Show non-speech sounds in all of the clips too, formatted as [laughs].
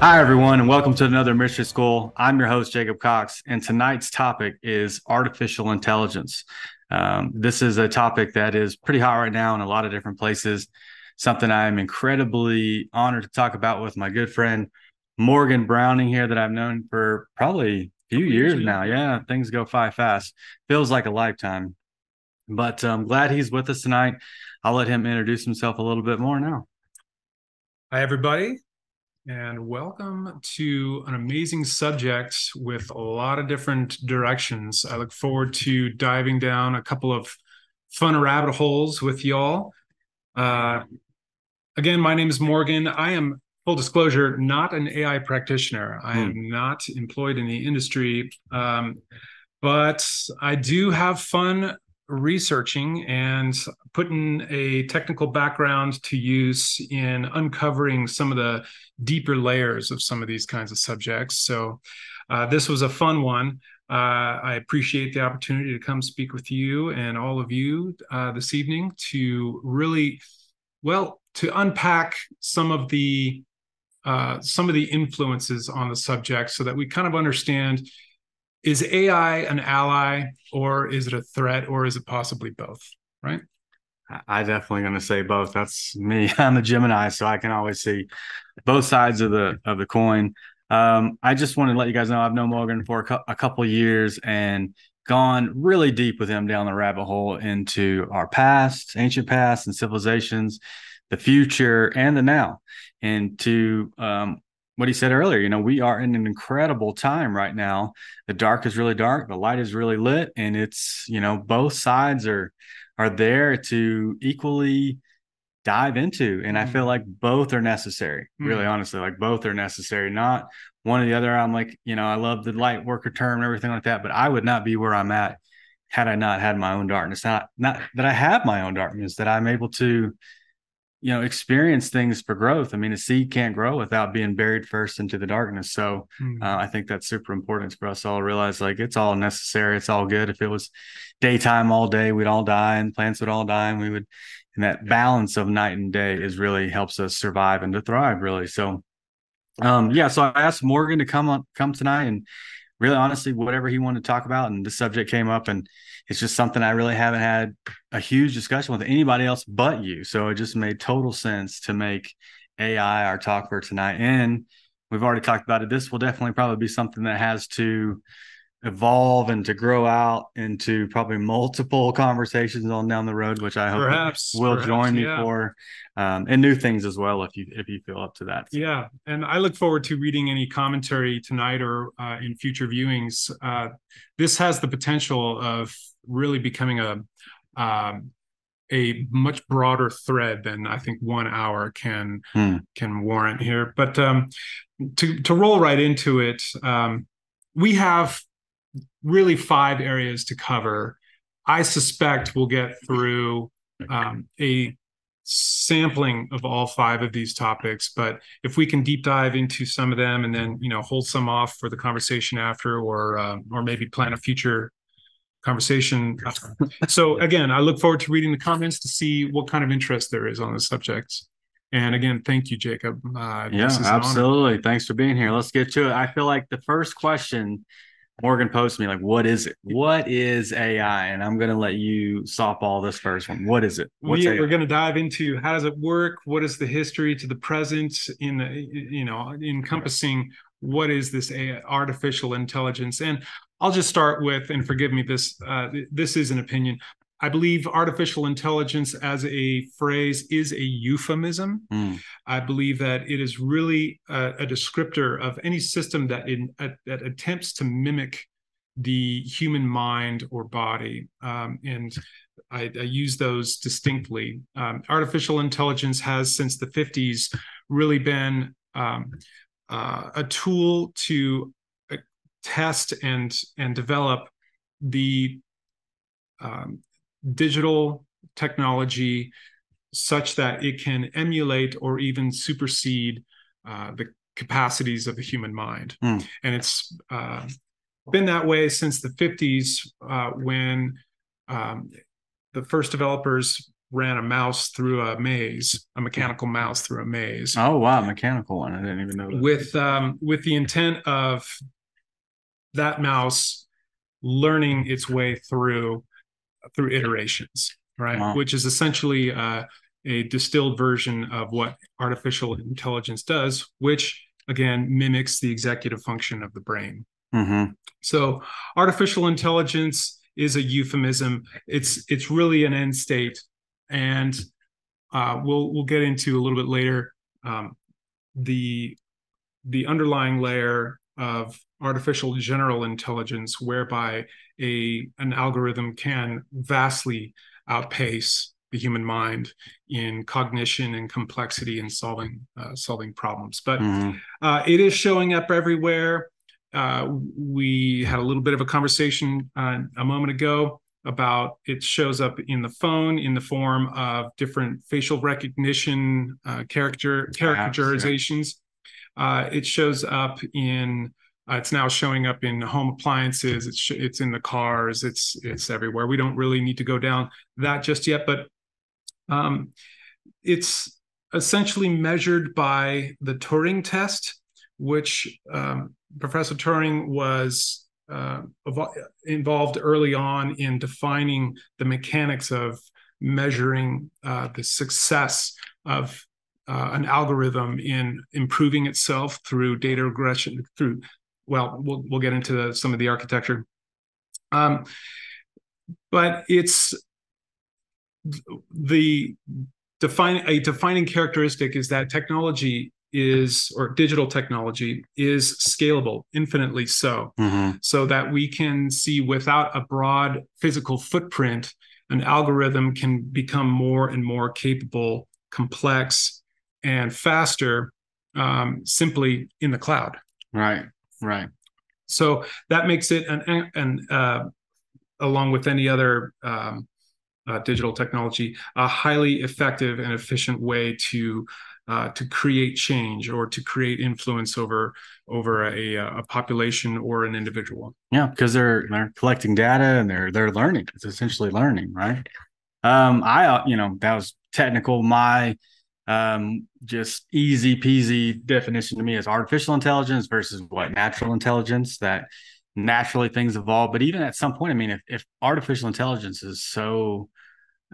Hi, everyone, and welcome to another Mystery School. I'm your host, Jacob Cox, and tonight's topic is artificial intelligence. Um, this is a topic that is pretty hot right now in a lot of different places. Something I'm incredibly honored to talk about with my good friend Morgan Browning here, that I've known for probably a few years now. Yeah, things go by fast. Feels like a lifetime. But I'm glad he's with us tonight. I'll let him introduce himself a little bit more now. Hi, everybody and welcome to an amazing subject with a lot of different directions. I look forward to diving down a couple of fun rabbit holes with y'all. Uh, again, my name is Morgan. I am, full disclosure, not an AI practitioner. I am hmm. not employed in the industry, um, but I do have fun researching and putting a technical background to use in uncovering some of the deeper layers of some of these kinds of subjects. So, uh, this was a fun one. Uh, I appreciate the opportunity to come speak with you and all of you uh, this evening to really, well, to unpack some of the uh, some of the influences on the subject, so that we kind of understand is AI an ally or is it a threat or is it possibly both? Right. I definitely going to say both. That's me. [laughs] I'm a Gemini, so I can always see both sides of the of the coin. Um, I just want to let you guys know I've known Morgan for a, cu- a couple years and gone really deep with him down the rabbit hole into our past, ancient past, and civilizations, the future, and the now, and to um, what he said earlier. You know, we are in an incredible time right now. The dark is really dark, the light is really lit, and it's you know both sides are are there to equally dive into, and mm. I feel mm. like both are necessary. Mm. Really, honestly, like both are necessary. Not one or the other. I'm like, you know, I love the light worker term and everything like that, but I would not be where I'm at had I not had my own darkness. Not not that I have my own darkness, that I'm able to you know experience things for growth. I mean a seed can't grow without being buried first into the darkness. So mm-hmm. uh, i think that's super important for us all to realize like it's all necessary. It's all good. If it was daytime all day we'd all die and plants would all die and we would and that balance of night and day is really helps us survive and to thrive really. So um yeah so i asked morgan to come on come tonight and really honestly whatever he wanted to talk about and the subject came up and it's just something I really haven't had a huge discussion with anybody else but you. So it just made total sense to make AI our talk for tonight. And we've already talked about it. This will definitely probably be something that has to evolve and to grow out into probably multiple conversations on down the road, which I hope perhaps will perhaps, join me yeah. for, um, and new things as well if you if you feel up to that. Yeah, and I look forward to reading any commentary tonight or uh, in future viewings. Uh, this has the potential of really becoming a um, a much broader thread than I think one hour can hmm. can warrant here. But um, to to roll right into it, um, we have really five areas to cover. I suspect we'll get through um, a sampling of all five of these topics but if we can deep dive into some of them and then you know hold some off for the conversation after or uh, or maybe plan a future conversation so again i look forward to reading the comments to see what kind of interest there is on the subject and again thank you jacob uh, yeah absolutely thanks for being here let's get to it i feel like the first question Morgan posted me like, "What is it? What is AI?" And I'm going to let you softball this first one. What is it? What's we, are going to dive into how does it work? What is the history to the present? In the you know encompassing what is this AI, artificial intelligence? And I'll just start with, and forgive me, this uh, this is an opinion. I believe artificial intelligence as a phrase is a euphemism. Mm. I believe that it is really a, a descriptor of any system that, in, a, that attempts to mimic the human mind or body. Um, and I, I, use those distinctly. Um, artificial intelligence has, since the 50s, really been um, uh, a tool to test and and develop the um, digital technology such that it can emulate or even supersede uh, the capacities of the human mind. Mm. And it's uh, been that way since the 50s uh, when um, the first developers ran a mouse through a maze, a mechanical mouse through a maze. Oh wow, mechanical one. I didn't even know that. With um, with the intent of that mouse learning its way through through iterations, right? Wow. Which is essentially uh, a distilled version of what artificial intelligence does, which again mimics the executive function of the brain. Mm-hmm. So artificial intelligence is a euphemism. It's it's really an end state, and uh, we'll we'll get into a little bit later um, the the underlying layer of artificial general intelligence, whereby a an algorithm can vastly outpace the human mind in cognition and complexity and solving uh, solving problems. But Mm-hmm. uh, it is showing up everywhere. Uh, we had a little bit of a conversation uh, a moment ago about it shows up in the phone in the form of different facial recognition uh, character characterizations. Uh, it shows up in uh, it's now showing up in home appliances. It's sh- it's in the cars. It's it's everywhere. We don't really need to go down that just yet, but um, it's essentially measured by the Turing test, which um, Professor Turing was uh, involved early on in defining the mechanics of measuring uh, the success of uh, an algorithm in improving itself through data regression. Through well, we'll we'll get into the, some of the architecture, um, but it's the define a defining characteristic is that technology is or digital technology is scalable infinitely so Mm-hmm. so that we can see without a broad physical footprint an algorithm can become more and more capable complex and faster um, simply in the cloud Right. Right. so that makes it an and uh, along with any other um, uh, digital technology a highly effective and efficient way to uh, to create change or to create influence over over a, a population or an individual. Yeah, because they're they're collecting data and they're they're learning. It's essentially learning, right? Um, I uh, you know that was technical. My um, just easy peasy definition to me is artificial intelligence versus what natural intelligence. That naturally things evolve, but even at some point, I mean, if if artificial intelligence is so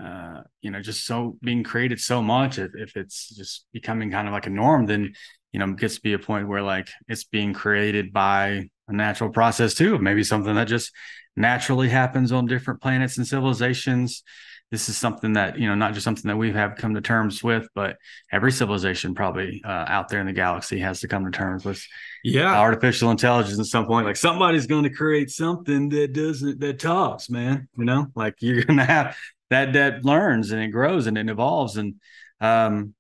uh, you know, just so being created so much, if, if it's just becoming kind of like a norm, then you know, it gets to be a point where like it's being created by a natural process too, maybe something that just naturally happens on different planets and civilizations. This is something that you know, not just something that we have come to terms with, but every civilization probably uh, out there in the galaxy has to come to terms with Yeah, artificial intelligence at some point. Like somebody's going to create something that doesn't that talks, man. You know, like you're going to have that that learns and it grows and it evolves and um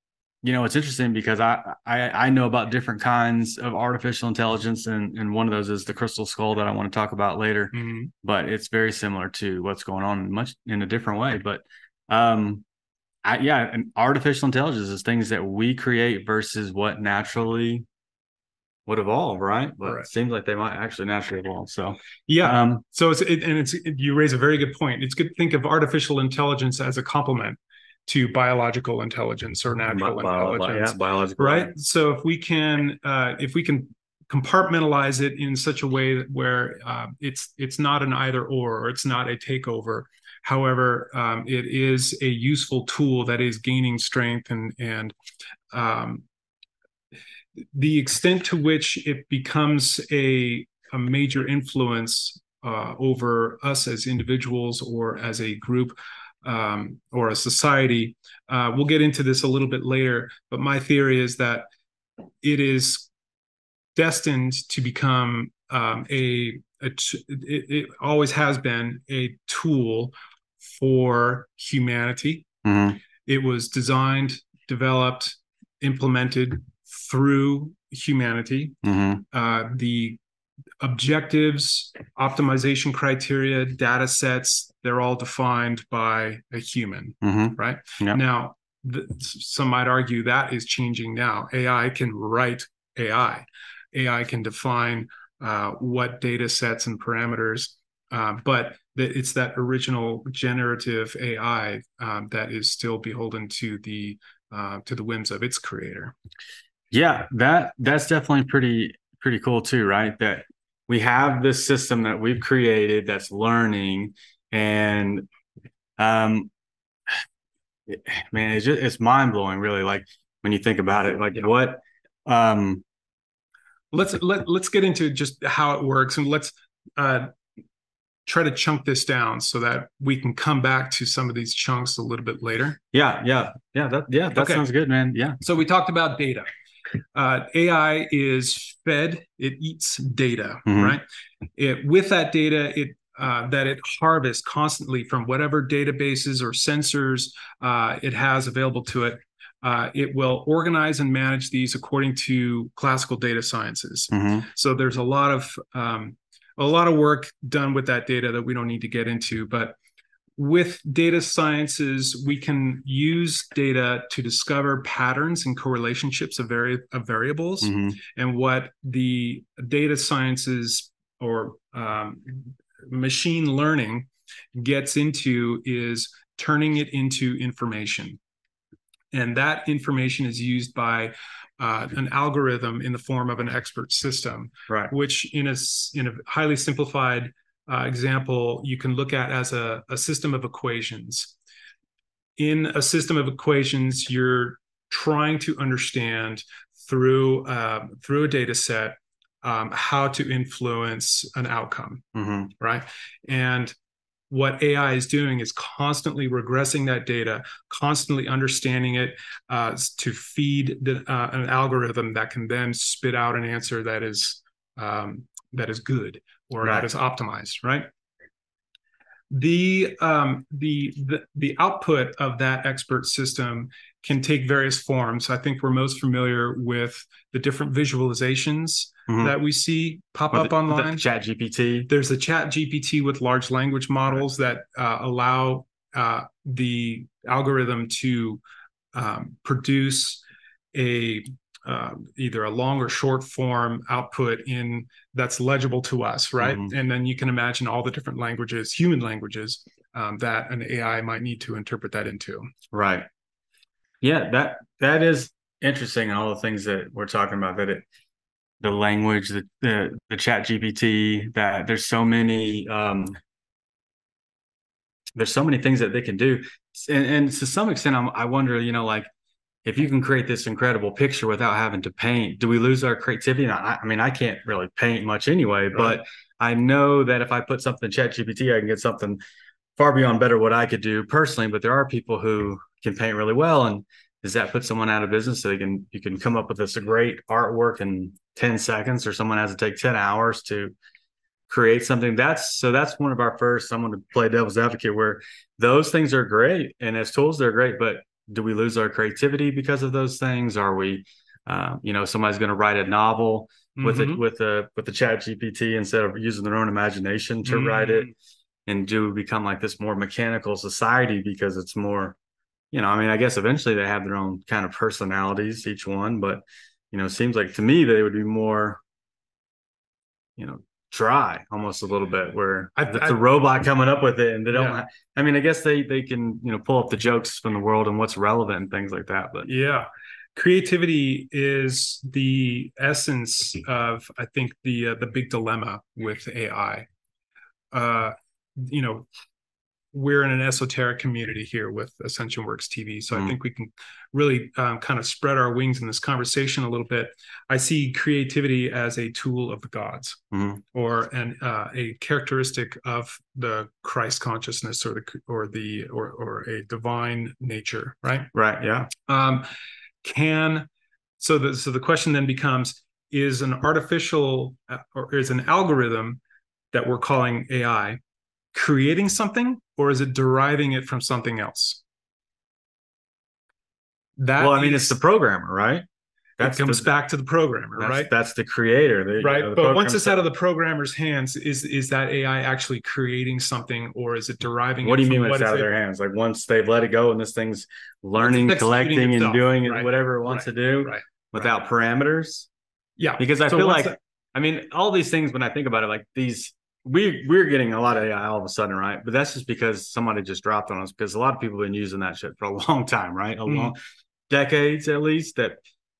you know it's interesting because I, I i know about different kinds of artificial intelligence and and one of those is the crystal skull that i want to talk about later Mhm. but it's very similar to what's going on much in a different way but um I, yeah and artificial intelligence is things that we create versus what naturally would evolve right but Right. it seems like they might actually naturally evolve so yeah. um So it's it, and it's it, you raise a very good point. It's good to think of artificial intelligence as a complement to biological intelligence or natural bio- intelligence. yeah, biological right so if we can uh, if we can compartmentalize it in such a way that where uh, it's it's not an either or or it's not a takeover however um, it is a useful tool that is gaining strength and and um, the extent to which it becomes a a major influence uh, over us as individuals or as a group um, or a society. Uh, we'll get into this a little bit later, but my theory is that it is destined to become um, a, it, it always has been a tool for humanity. Mhm. It was designed, developed, implemented through humanity. Mhm. Uh, the objectives, optimization criteria, data sets, they're all defined by a human, Mhm. right? Yeah. Now, th- some might argue that is changing now. AI can write AI. AI can define uh, what data sets and parameters uh, but it's that original generative AI um, that is still beholden to the uh, to the whims of its creator. Yeah, that that's definitely pretty pretty cool too, right? That we have this system that we've created that's learning, and um, man, it's just it's mind blowing, really. Like when you think about it, like what um let's let let's get into just how it works and let's uh try to chunk this down so that we can come back to some of these chunks a little bit later. Yeah, yeah, yeah. That yeah, that okay. sounds good, man. Yeah. So we talked about data. Uh, AI is fed; it eats data, mm-hmm. right? It with that data, it uh, that it harvests constantly from whatever databases or sensors uh, it has available to it. Uh, it will organize and manage these according to classical data sciences. Mm-hmm. So there's a lot of um, a lot of work done with that data that we don't need to get into. But with data sciences, we can use data to discover patterns and correlationships of, vari- of variables. Mm-hmm. And what the data sciences or um, machine learning gets into is turning it into information. And that information is used by uh, an algorithm in the form of an expert system, right. which in a in a highly simplified uh, example you can look at as a, a system of equations. In a system of equations, you're trying to understand through uh, through a data set um, how to influence an outcome, mm-hmm. right? And what AI is doing is constantly regressing that data, constantly understanding it uh, to feed the, uh, an algorithm that can then spit out an answer that is um, that is good or right. that is optimized, right? The, um, the the the output of that expert system can take various forms. I think we're most familiar with the different visualizations mm-hmm. that we see pop up the, online. The chat GPT. There's a chat GPT with large language models that uh, allow uh, the algorithm to um, produce a uh, either a long or short form output in that's legible to us, right? Mm-hmm. And then you can imagine all the different languages, human languages, um, that an AI might need to interpret that into. Right. Yeah, that that is interesting. All the things that we're talking about that it the language, the the, the chat GPT, that there's so many um, there's so many things that they can do. And, and to some extent, I'm, I wonder, you know, like if you can create this incredible picture without having to paint, do we lose our creativity? I, I mean, I can't really paint much anyway, right. but I know that if I put something in chat GPT, I can get something far beyond better what I could do personally. But there are people who can paint really well. And does that put someone out of business so they can you can come up with this great artwork in 10 seconds or someone has to take 10 hours to create something that's so that's one of our first going to play devil's advocate where those things are great and as tools they're great but do we lose our creativity because of those things are we uh, you know somebody's going to write a novel with mm-hmm. it with a with the chat gpt instead of using their own imagination to mm-hmm. write it mm. and do we become like this more mechanical society because it's more you know, I mean, I guess eventually they have their own kind of personalities, each one, but you know, it seems like to me they would be more, you know, dry almost a little bit where I, it's I, a robot coming up with it and they don't yeah. I mean I guess they they can you know pull up the jokes from the world and what's relevant and things like that but yeah. Creativity is the essence of I think the uh, the big dilemma with AI uh you know we're in an esoteric community here with Ascension Works TV. So mm-hmm. I think we can really um, kind of spread our wings in this conversation a little bit. I see creativity as a tool of the gods mm-hmm. or an uh, a characteristic of the Christ consciousness or the or the or or a divine nature, right? Right. Yeah. Um, can so the so the question then becomes: Is an artificial uh, or is an algorithm that we're calling AI creating something or is it deriving it from something else? That well, I mean, is, it's the programmer, right? That comes the, back to the programmer, that's, right? That's the creator, the, right? You know, but once it's out of the programmer's hands, is is that AI actually creating something, or is it deriving? What it do you mean when it's out of their hands? Like once they've let it go and this thing's learning, collecting, itself, and doing right? whatever it wants right, to do right, without parameters. Yeah, because I so feel like, I mean, all these things when I think about it, like these we we're getting a lot of AI all of a sudden, right? But that's just because somebody just dropped on us because a lot of people have been using that shit for a [laughs] long time, right? A mm long decades at least that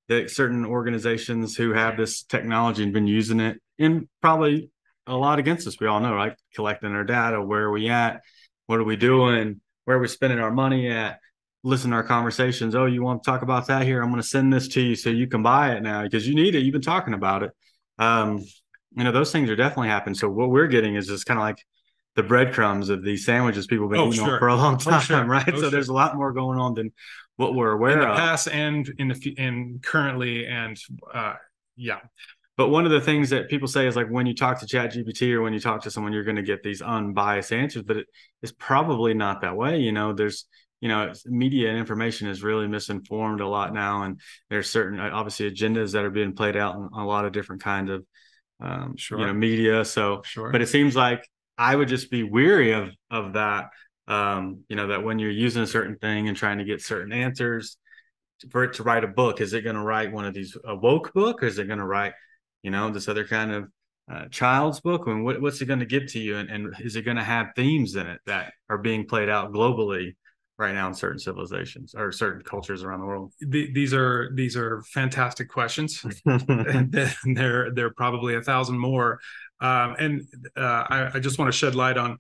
that certain organizations who have this technology and been using it and probably a lot against us. We all know, right? Collecting our data, where are we at? What are we doing? Where are we spending our money at? Listen to our conversations. Oh, you want to talk about that here? I'm going to send this to you so you can buy it now because you need it. You've been talking about it. Um, you know, those things are definitely happening. So what we're getting is just kind of like the breadcrumbs of these sandwiches people have been oh, eating sure. for a long time, oh, sure. [laughs] right? Oh, so sure. there's a lot more going on than what we're aware of. in the of. past and in the and currently and uh, yeah. But one of the things that people say is like when you talk to Chat GPT or when you talk to someone, you're going to get these unbiased answers, but it is probably not that way. You know, there's you know media and information is really misinformed a lot now and there's certain obviously agendas that are being played out in a lot of different kinds of um, sure. you know media. So sure. but it seems like i would just be weary of of that um, you know that when you're using a certain thing and trying to get certain answers for it to write a book is it going to write one of these a woke book? Or is it going to write you know this other kind of uh, child's book? I and mean, what, what's it going to give to you? And, and is it going to have themes in it that are being played out globally right now in certain civilizations or certain cultures around the world? The, these are these are fantastic questions. [laughs] and there there are probably a thousand more, um, and uh, I, I, just want to shed light on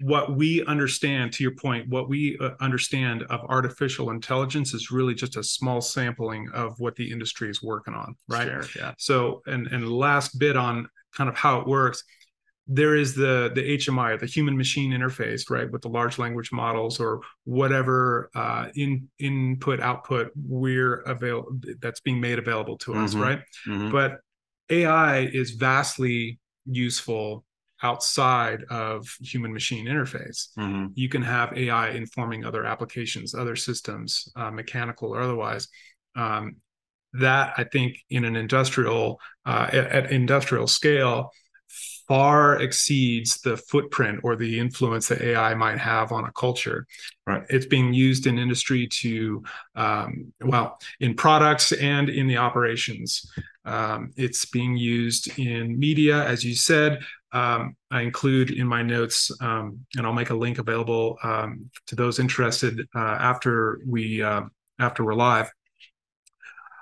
what we understand. To your point, what we uh, understand of artificial intelligence is really just a small sampling of what the industry is working on, right? Sure, yeah. So, and and last bit on kind of how it works there is the the HMI, the human machine interface, right, with the large language models or whatever uh, in input output we're available that's being made available to us, mm-hmm. right? Mm-hmm. But AI is vastly useful outside of human machine interface. Mm-hmm. You can have AI informing other applications, other systems, uh, mechanical or otherwise. Um, that I think in an industrial uh, at, at industrial scale far exceeds the footprint or the influence that AI might have on a culture. Right. It's being used in industry to, um, well, in products and in the operations. Um, it's being used in media, as you said. Um, I include in my notes, um, and I'll make a link available um, to those interested uh, after we uh, after we're live.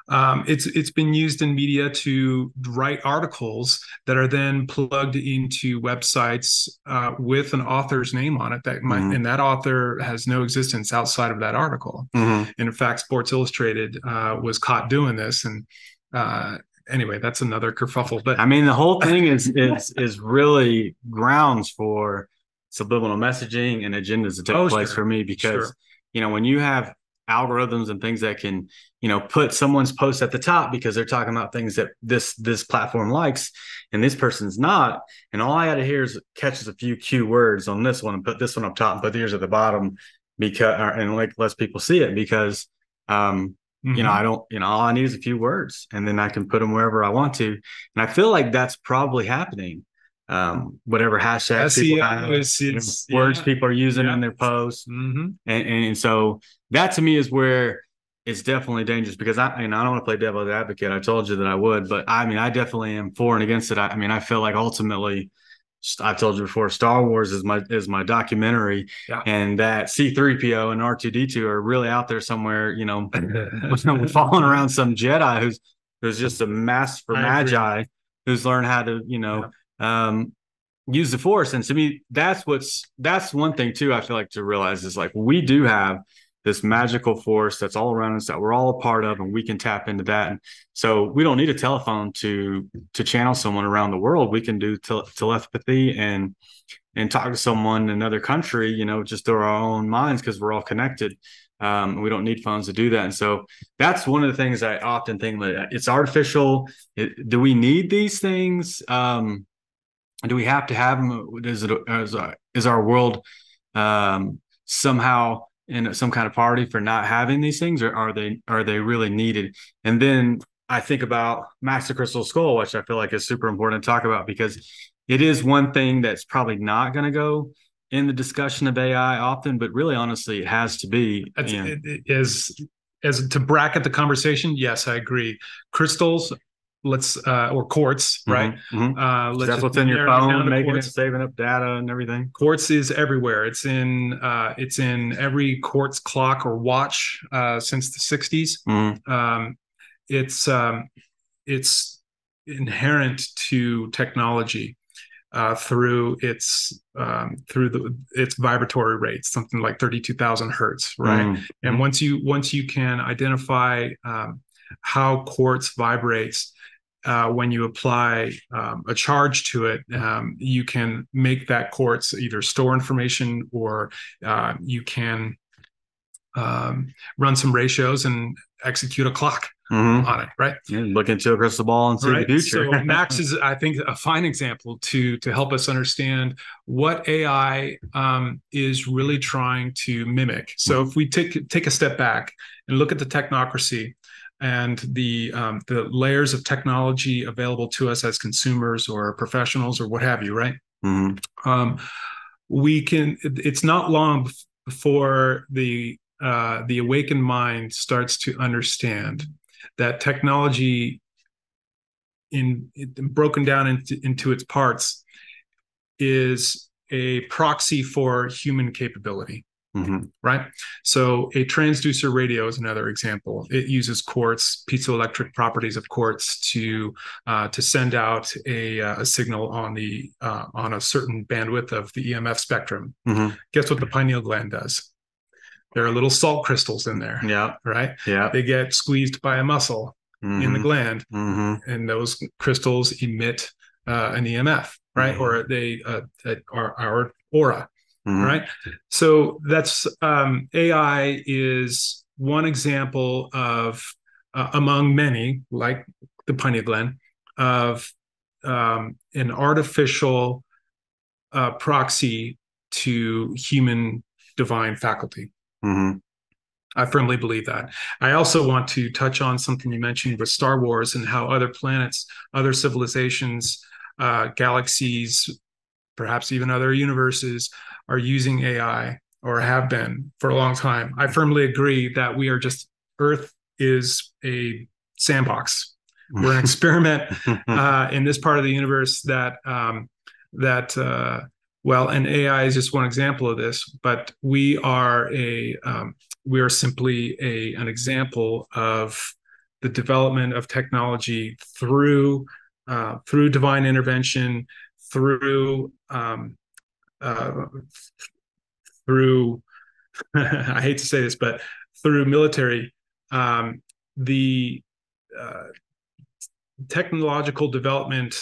Um, it's it's been used in media to write articles that are then plugged into websites uh, with an author's name on it. That might, mm-hmm. and that author has no existence outside of that article. Mm-hmm. And in fact, Sports Illustrated uh, was caught doing this. And uh, anyway, that's another kerfuffle. But I mean, the whole [laughs] thing is is is really grounds for subliminal messaging and agendas to take oh, place sure. for me because sure. you know when you have algorithms and things that can you know put someone's post at the top because they're talking about things that this this platform likes and this person's not and all i got to hear is catches a few key words on this one and put this one up top and put these at the bottom because and like less people see it because um mm-hmm. you know mm-hmm. i don't you know all i need is a few words and then i can put them wherever i want to and i feel like that's probably happening um, whatever hashtags people have, it's, it's, you know, words yeah. people are using yeah. in their posts. Mm-hmm. And, and so that to me is where it's definitely dangerous because I, I, I don't want to play devil's advocate. I told you that I would, but I mean, I definitely am for and against it. I, I mean, I feel like ultimately, I've told you before, Star Wars is my is my documentary, yeah. and that C-3PO and R2D2 are really out there somewhere, you know, [laughs] [laughs] following around some Jedi who's who's just a master for magi who's learned how to, you know. Um, use the force. And to me, that's what's that's one thing too. I feel like to realize is like we do have this magical force that's all around us that we're all a part of and we can tap into that. And so we don't need a telephone to to channel someone around the world. We can do telepathy and and talk to someone in another country you know just through our own minds because we're all connected. Um, we don't need phones to do that. And so that's one of the things i often think that it's artificial. It, do we need these things? Um, do we have to have them is it is, is our world um, somehow in some kind of party for not having these things, or are they are they really needed? And then I think about Master Crystal Skull, which I feel like is super important to talk about because it is one thing that's probably not going to go in the discussion of AI often, but really honestly, it has to be. As as to bracket the conversation, yes, I agree. Crystals let's uh, or quartz, right? Mhm. Uh, let's That's what's in your narrow it down phone, making it, saving up data and everything. Quartz is everywhere. It's in uh, it's in every quartz clock or watch uh, since the '60s. Mhm. Um, it's um, it's inherent to technology uh, through its um, through the its vibratory rates, something like thirty two thousand hertz, right? Mhm. And Mhm. once you once you can identify um, how quartz vibrates. Uh, when you apply um, a charge to it, um, you can make that quartz either store information or uh, you can um, run some ratios and execute a clock Mhm. on it, right? Yeah, look into a crystal ball and see right. the future. So [laughs] Max is, I think, a fine example to to help us understand what AI um, is really trying to mimic. So if we take take a step back and look at the technocracy and the um, the layers of technology available to us as consumers or professionals or what have you, right? Mhm. um, we can it's not long before the uh, the awakened mind starts to understand that technology in, in broken down into, into its parts is a proxy for human capability Mhm. right? So a transducer radio is another example. It uses quartz, piezoelectric properties of quartz to uh, to send out a, uh, a signal on the uh, on a certain bandwidth of the EMF spectrum. Mhm. Guess what the pineal gland does? There are little salt crystals in there, Yeah. right? Yeah. They get squeezed by a muscle in the gland, hmm and those crystals emit uh, an EMF, right? Mhm. Or they uh, are our aura, hmm right. So that's um, ai is one example of uh, among many like the pineal gland of um, an artificial uh, proxy to human divine faculty. Hmm I firmly believe that. I also want to touch on something you mentioned with Star Wars and how other planets, other civilizations, uh, galaxies, perhaps even other universes are using AI or have been for a long time. I firmly agree that we are just, Earth is a sandbox. We're an experiment [laughs] uh, in this part of the universe that um, that uh, well, and AI is just one example of this. But we are a um, we are simply a an example of the development of technology through uh, through divine intervention, through um, uh, through [laughs] I hate to say this, but through military, um, the uh, technological development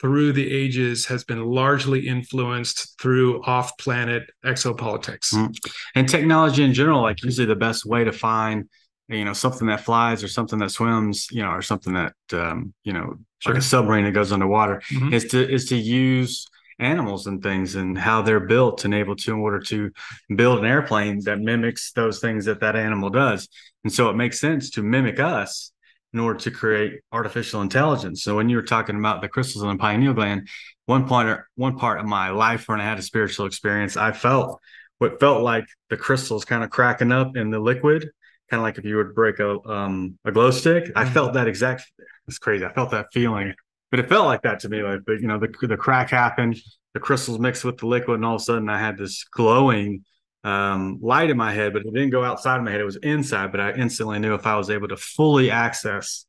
through the ages has been largely influenced through off-planet exopolitics. Mhm. and technology in general, like usually the best way to find, you know, something that flies or something that swims, you know, or something that, um, you know, Sure. like a submarine that goes underwater, Mhm. is to is to use animals and things and how they're built and able to in order to build an airplane that mimics those things that that animal does. And so it makes sense to mimic us in order to create artificial intelligence. So when you were talking about the crystals in the pineal gland, one point one part of my life when I had a spiritual experience, I felt what felt like the crystals kind of cracking up in the liquid, kind of like if you would break a um a glow stick. I Mhm. felt that exact. It's crazy. I felt that feeling, but it felt like that to me. Like, but you know, the the crack happened, the crystals mixed with the liquid, and all of a sudden I had this glowing um light in my head, but it didn't go outside of my head. It was inside. But I instantly knew if I was able to fully access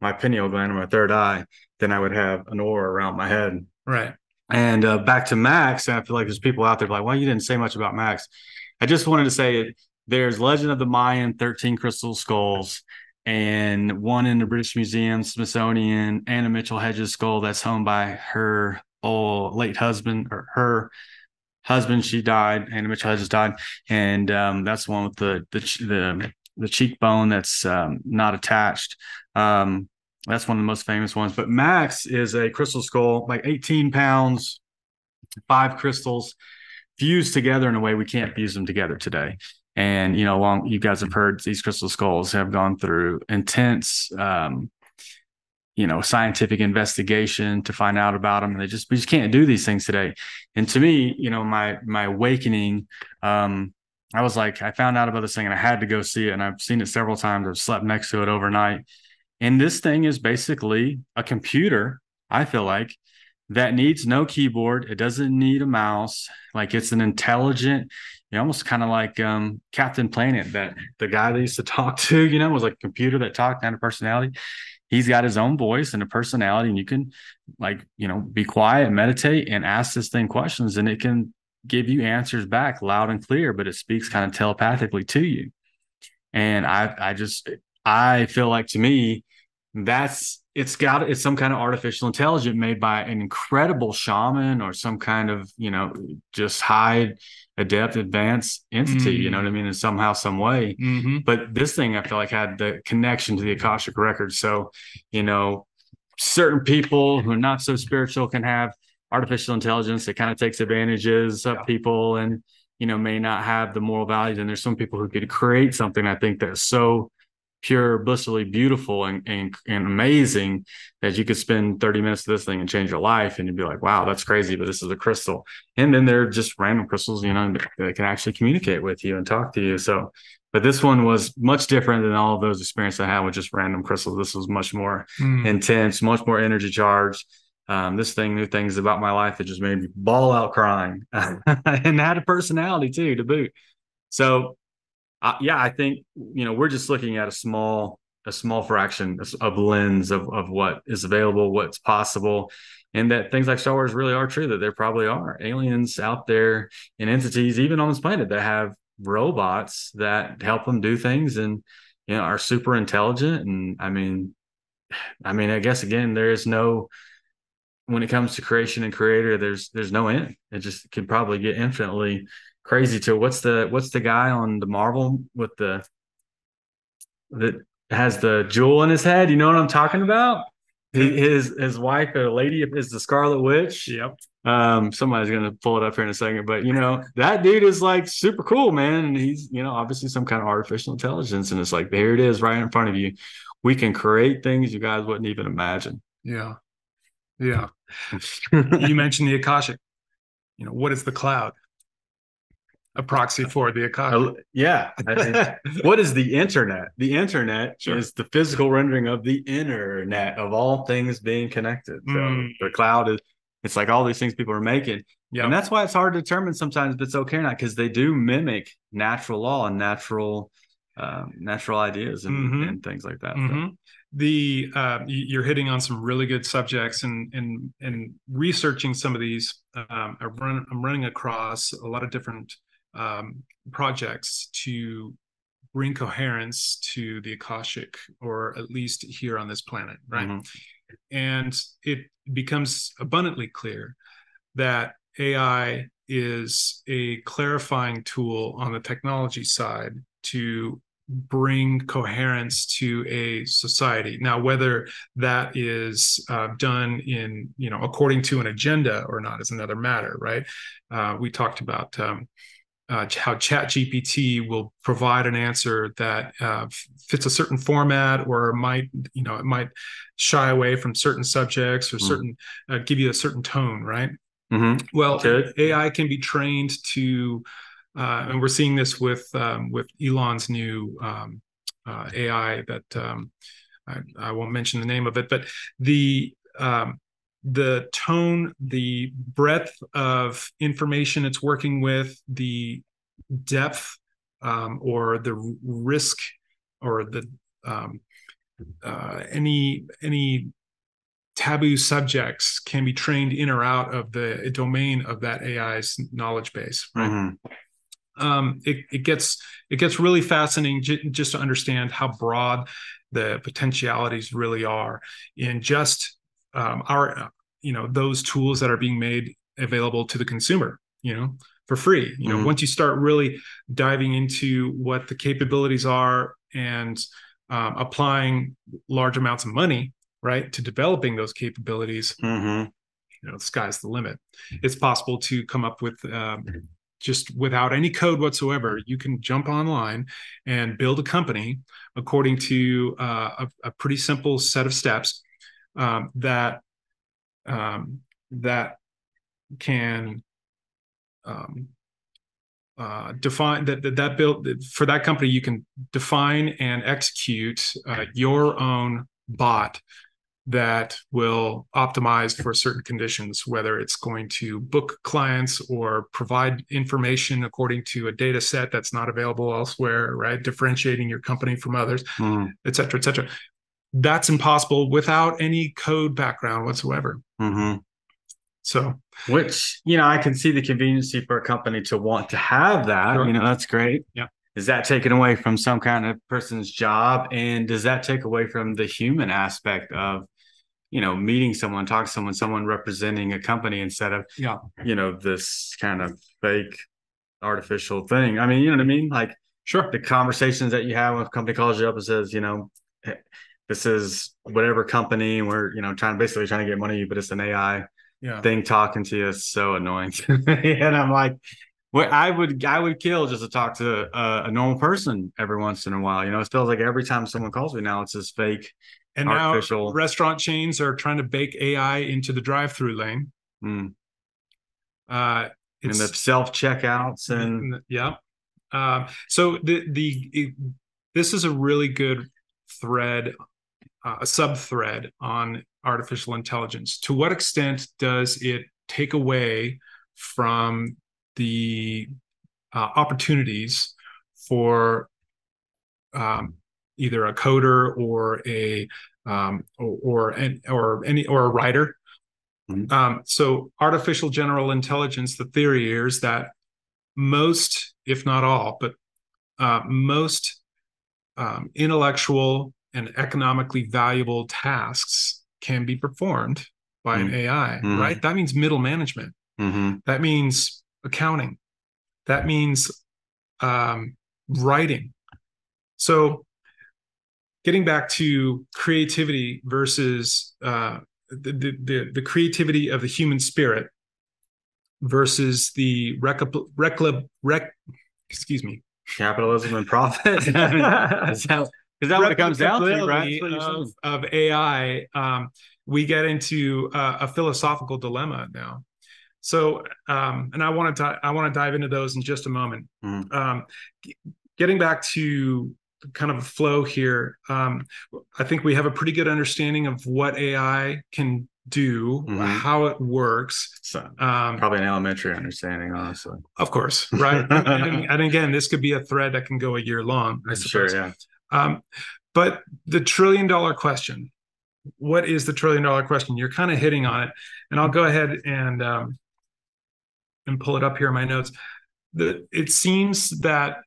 my pineal gland or my third eye, then I would have an aura around my head. Right. And uh, back to Max, and I feel like there's people out there like, well, you didn't say much about Max. I just wanted to say there's Legend of the Mayan, 13 crystal skulls, and one in the British Museum, Smithsonian, Anna Mitchell Hedges skull that's owned by her old late husband or her husband. She died. Anna Mitchell Hedges died, and um, that's the one with the the the, the cheekbone that's um, not attached. Um, that's one of the most famous ones. But Max is a crystal skull, like 18 pounds, five crystals fused together in a way we can't fuse them together today. And you know, long you guys have heard these crystal skulls have gone through intense, um, you know, scientific investigation to find out about them. And they just we just can't do these things today. And to me, you know, my my awakening, um, I was like, I found out about this thing and I had to go see it. And I've seen it several times. I've slept next to it overnight And this thing is basically a computer, I feel like, that needs no keyboard. It doesn't need a mouse. Like it's an intelligent, you know, almost kind of like um, Captain Planet, that the guy they used to talk to, you know, was like a computer that talked and a personality. He's got his own voice and a personality, and you can like, you know, be quiet, meditate, and ask this thing questions, and it can give you answers back loud and clear, but it speaks kind of telepathically to you. And I I just I feel like to me, that's it's got it's some kind of artificial intelligence made by an incredible shaman or some kind of you know just high adept advanced entity mm-hmm. you know what i mean in somehow some way mm-hmm. but this thing i feel like had the connection to the akashic record so you know certain people who are not so spiritual can have artificial intelligence that kind of takes advantages of yeah. people and you know may not have the moral values and there's some people who could create something i think that's so pure, blissfully beautiful and, and, and amazing that you could spend 30 minutes of this thing and change your life. And you'd be like, wow, that's crazy, but this is a crystal. And then they're just random crystals, you know, that can actually communicate with you and talk to you. So, but this one was much different than all of those experiences I had with just random crystals. This was much more mm. intense, much more energy charged. Um, this thing knew things about my life that just made me ball out crying [laughs] and had a personality too to boot. So uh, yeah, I think you know we're just looking at a small a small fraction of lens of of what is available, what's possible, and that things like Star Wars really are true. That there probably are aliens out there and entities, even on this planet, that have robots that help them do things and you know are super intelligent. And I mean, I mean, I guess again, there is no when it comes to creation and creator, there's there's no end. It just could probably get infinitely crazy too. What's the what's the guy on the Marvel with the that has the jewel in his head? You know what I'm talking about? He, his his wife, a lady, is the Scarlet Witch. Yep. Um, somebody's gonna pull it up here in a second, but you know that dude is like super cool, man, and he's you know obviously some kind of artificial intelligence, and it's like there it is right in front of you. We can create things you guys wouldn't even imagine. Yeah, yeah. you mentioned the Akashic. You know what is the cloud? A proxy for the economy. Yeah. [laughs] what is the internet? The internet sure. is the physical rendering of the internet of all things being connected. So mm. the cloud is it's like all these things people are making. Yeah. And that's why it's hard to determine sometimes if it's okay or not, because they do mimic natural law and natural um, natural ideas and, mm-hmm. and, things like that. Mm-hmm. So. The uh, you're hitting on some really good subjects and and and researching some of these. Um, I run, I'm running across a lot of different um, projects to bring coherence to the Akashic, or at least here on this planet, right? Mm-hmm. And it becomes abundantly clear that AI is a clarifying tool on the technology side to bring coherence to a society now whether that is uh, done in you know according to an agenda or not is another matter right uh, we talked about um, uh, how chat gpt will provide an answer that uh, fits a certain format or might you know it might shy away from certain subjects or mm. certain uh, give you a certain tone right mm-hmm. well Good. ai can be trained to uh, and we're seeing this with um, with elon's new um, uh, ai that um, I, I, won't mention the name of it but the um, the tone, the breadth of information it's working with, the depth um, or the risk or the um, uh, any any taboo subjects can be trained in or out of the domain of that AI's knowledge base. Right. Mm-hmm. Um, it, it gets it gets really fascinating j- just to understand how broad the potentialities really are in just um, our you know those tools that are being made available to the consumer you know for free you know mm-hmm. once you start really diving into what the capabilities are and um, applying large amounts of money right to developing those capabilities mm-hmm. you know the sky's the limit it's possible to come up with um, just without any code whatsoever, you can jump online and build a company according to uh, a, a, pretty simple set of steps um, that um, that can um, uh, define that, that that build for that company you can define and execute uh, your own bot that will optimize for certain conditions, whether it's going to book clients or provide information according to a data set that's not available elsewhere, right? Differentiating your company from others, mm. et cetera, et cetera. That's impossible without any code background whatsoever. Mm-hmm. So, which, you know, I can see the conveniency for a company to want to have that. Sure. You know, that's great. Yeah. Is that taken away from some kind of person's job? And does that take away from the human aspect of, you know, meeting someone, talk to someone, someone representing a company instead of, yeah, you know, this kind of fake artificial thing. I mean, you know what I mean? Like, sure, the conversations that you have when a company calls you up and says, you know, this is whatever company, we're, you know, trying basically trying to get money, but it's an AI yeah. thing talking to you is so annoying. [laughs] and I'm like, what I would I would kill just to talk to a, a, normal person every once in a while. You know, it feels like every time someone calls me now, it's this fake and artificial. now restaurant chains are trying to bake AI into the drive-through lane. Mm. Uh, and the self checkouts and yeah. Uh, so the the it, this is a really good thread, uh, a sub thread on artificial intelligence. To what extent does it take away from the uh, opportunities for um, either a coder or a um, or, or, or any or a writer. Mm-hmm. Um, so artificial general intelligence, the theory here is that most, if not all, but uh, most um, intellectual and economically valuable tasks can be performed by mm-hmm. an AI, mm-hmm. right? That means middle management. Mm-hmm. That means accounting. That means um, writing. So, getting back to creativity versus uh, the, the, the creativity of the human spirit versus the rec, rec, rec excuse me capitalism and profit [laughs] that, is that what it comes down to right of, of ai um, we get into uh, a philosophical dilemma now so, um, and I want to I want to dive into those in just a moment. Mm. Um, getting back to kind of a flow here, um, I think we have a pretty good understanding of what AI can do, mm-hmm. how it works. So, um, probably an elementary understanding, honestly. Of course, right? and, and, [laughs] again, this could be a thread that can go a year long. I suppose. Sure, yeah. Um, but the trillion dollar question what is the trillion dollar question you're kind of hitting on it and i'll go ahead and um, and pull it up here in my notes. The, it seems that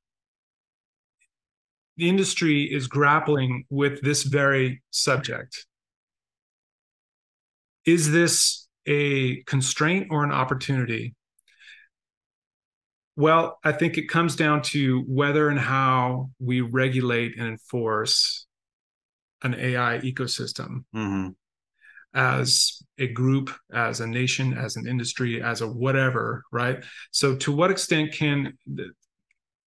the industry is grappling with this very subject. Is this a constraint or an opportunity? Well, I think it comes down to whether and how we regulate and enforce an AI ecosystem. Mm-hmm as a group, as a nation, as an industry, as a whatever, right? So, to what extent can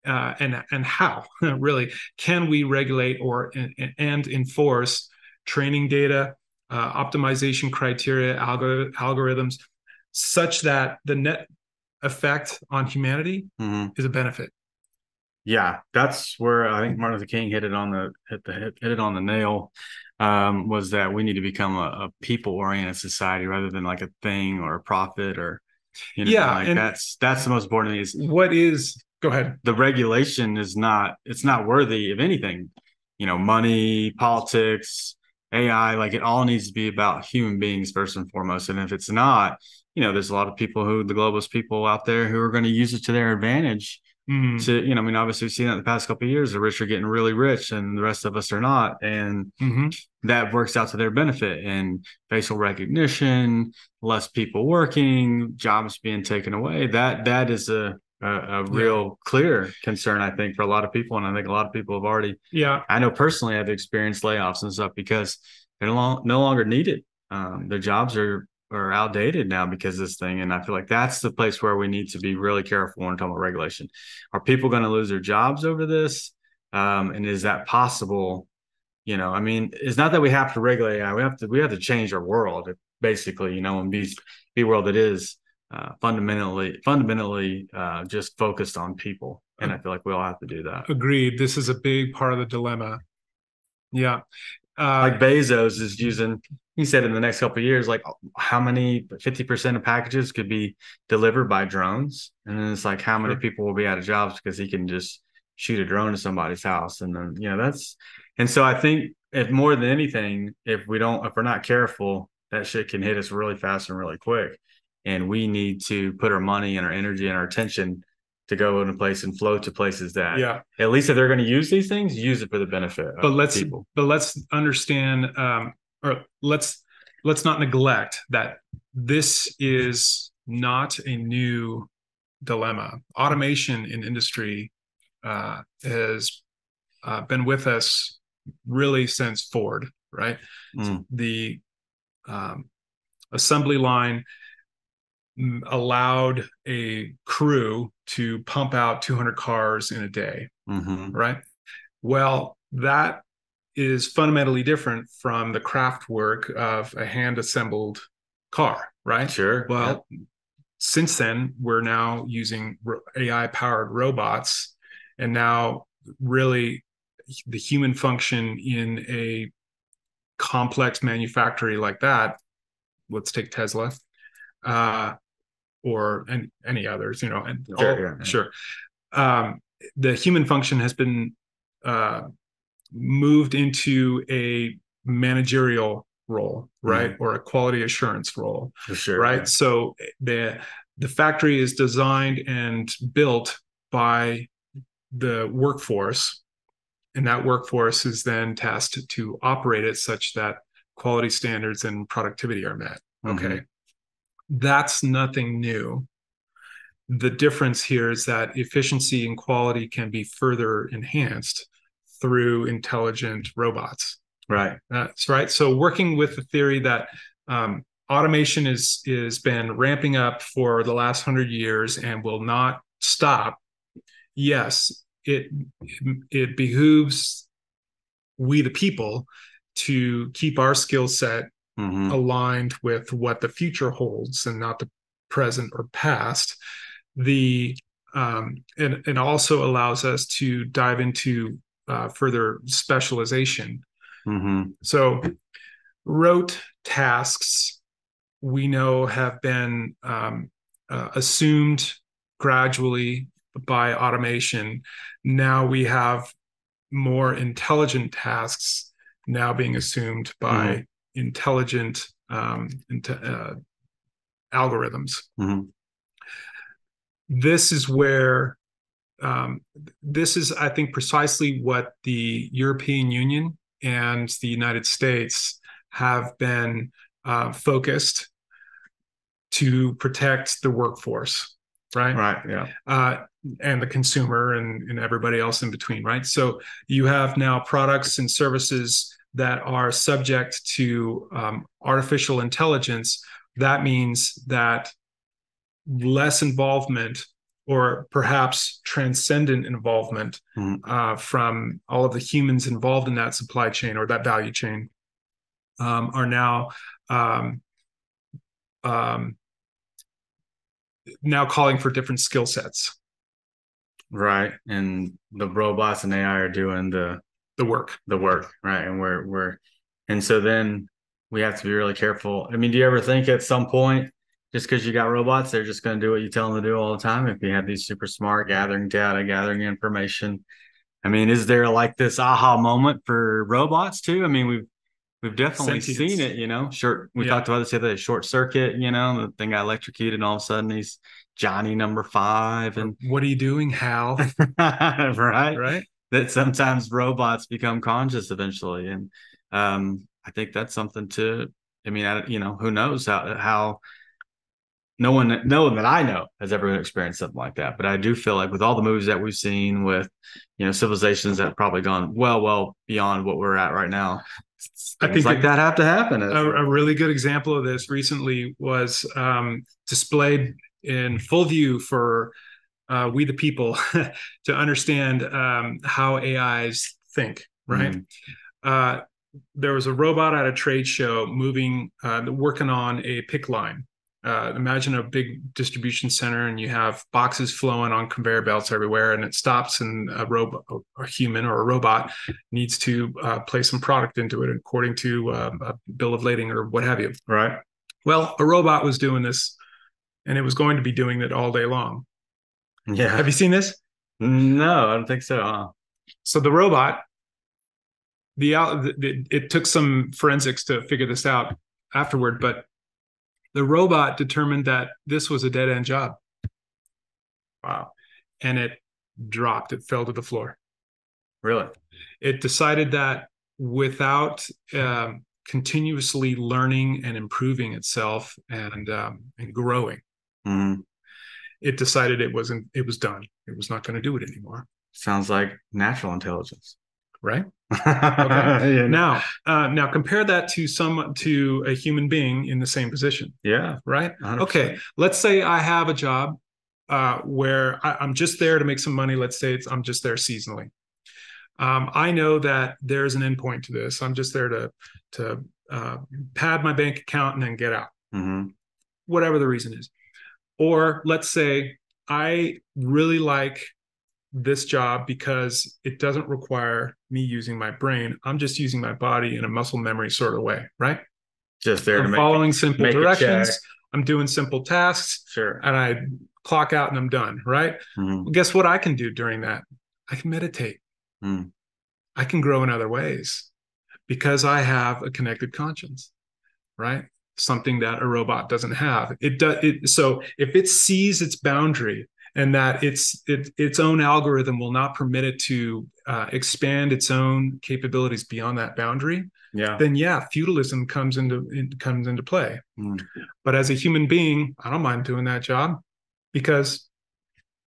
uh, and and how [laughs] really can we regulate or and enforce training data, uh, optimization criteria, algor- algorithms, such that the net effect on humanity mm-hmm. is a benefit? Yeah, that's where I think Martin Luther King hit it on the hit the hit, hit it on the nail um, was that we need to become a, a people oriented society rather than like a thing or a profit or you know, yeah, like that's that's the most important thing is what is go ahead. The regulation is not it's not worthy of anything. You know, money, politics, AI, like it all needs to be about human beings first and foremost. And if it's not, you know, there's a lot of people who the globalist people out there who are going to use it to their advantage Mm-hmm. To you know, I mean, obviously we've seen that in the past couple of years. The rich are getting really rich, and the rest of us are not, and mm-hmm. that works out to their benefit. And facial recognition, less people working, jobs being taken away. That that is a a, a real yeah. clear concern, I think, for a lot of people, and I think a lot of people have already. Yeah, I know personally, I've experienced layoffs and stuff because they're no, no longer needed. Um, their jobs are are outdated now because this thing. And I feel like that's the place where we need to be really careful when talking about regulation. Are people going to lose their jobs over this? Um, and is that possible? You know, I mean, it's not that we have to regulate AI. We have to we have to change our world, basically. You know, and be be world that is uh, fundamentally fundamentally uh, just focused on people. And I feel like we all have to do that. Agreed. This is a big part of the dilemma. Yeah. uh, like Bezos is using. He said in the next couple of years, like how many fifty percent of packages could be delivered by drones, and then it's like how many people will be out of jobs because he can just shoot a drone to somebody's house, and then you know that's. And so I think if more than anything, if we don't, if we're not careful, that shit can hit us really fast and really quick, and we need to put our money and our energy and our attention to go in a place and flow to places that yeah. at least if they're going to use these things, use it for the benefit of But let's people. but let's understand um, or let's let's not neglect that this is not a new dilemma. Automation in industry uh, has uh, been with us really since Ford, right? Mm. The um, assembly line mm, allowed a crew to pump out 200 cars in a day hmm right? Well, that is fundamentally different from the craft work of a hand assembled car, right? Sure. Well, since then, we're now using AI powered robots, and now really the human function in a complex manufactory like that. Let's take Tesla. Uh, or and any others, you know, and Sure, all- yeah, yeah. sure. Um, the human function has been uh, moved into a managerial role, mm-hmm. right, or a quality assurance role, for sure. right? yeah. So the the factory is designed and built by the workforce, and that workforce is then tasked to operate it such that quality standards and productivity are met. Mm-hmm. Okay. That's nothing new. The difference here is that efficiency and quality can be further enhanced through intelligent robots. Right. That's right. So working with the theory that um, automation is is been ramping up for the last hundred years and will not stop. Yes, it it behooves we the people to keep our skill set hmm aligned with what the future holds and not the present or past. The um, and it also allows us to dive into uh, further specialization. hmm So, rote tasks we know have been um, uh, assumed gradually by automation. Now we have more intelligent tasks now being assumed by intelligent um, uh, algorithms. hmm This is where um, this is, I think, precisely what the European Union and the United States have been uh, focused to protect the workforce, right? Right. Yeah. uh, and the consumer and, and everybody else in between, right? So you have now products and services that are subject to um, artificial intelligence. That means that less involvement or perhaps transcendent involvement Mhm. uh, from all of the humans involved in that supply chain or that value chain um, are now um, um, now calling for different skill sets Right. And the robots and AI are doing the the work the work, right? And we're we're and so then we have to be really careful. I mean, do you ever think at some point, just because you got robots, they're just going to do what you tell them to do all the time? If you have these super smart gathering data, gathering information, I mean, is there like this aha moment for robots too? I mean, we've we've definitely Sentience. seen it. You know, short. We Yeah. talked about this the other day, short circuit. You know, the thing got electrocuted, and all of a sudden he's Johnny number five, and what are you doing hal [laughs] right, right that sometimes robots become conscious eventually and um i think that's something to i mean I, you know who knows how how no one no one that i know has ever experienced something like that. But i do feel like with all the movies that we've seen with you know civilizations that have probably gone well well beyond what we're at right now I think like that have to happen. a, a really good example of this recently was um, displayed in full view for uh, we the people [laughs] to understand um, how ais think right? Mhm. uh, there was a robot at a trade show moving uh, working on a pick line uh, imagine a big distribution center and you have boxes flowing on conveyor belts everywhere and it stops and a robot a human or a robot needs to uh, place some product into it according to uh, a bill of lading or what have you. Right. Well a robot was doing this and it was going to be doing it all day long. Yeah. Have you seen this? No i don't think so huh? so the robot the, the it took some forensics to figure this out afterward but the robot determined that this was a dead end job. Wow. And it dropped, it fell to the floor. Really? It decided that without um, continuously learning and improving itself and um, and growing, mm-hmm. it decided it wasn't it was done. It was not going to do it anymore. Sounds like natural intelligence right? okay. [laughs] yeah. Now, uh, now compare that to some to a human being in the same position. Yeah. Right. 100%. Okay. Let's say I have a job uh, where I, am just there to make some money. Let's say I'm just there seasonally. Um, I know that there's an endpoint to this. I'm just there to to uh, pad my bank account and then get out, mm-hmm. whatever the reason is. Or let's say I really like this job because it doesn't require me using my brain. I'm just using my body in a muscle memory sort of way, right? Just there I'm to following it, simple directions. I'm doing simple tasks. Sure. And I clock out and I'm done, right? Mm-hmm. Well, guess what I can do during that? I can meditate. Mm. I can grow in other ways because I have a connected conscience, right? Something that a robot doesn't have. It does it so if it sees its boundary and that its it, its own algorithm will not permit it to uh, expand its own capabilities beyond that boundary yeah. then yeah feudalism comes into it comes into play. Mm. but as a human being i don't mind doing that job because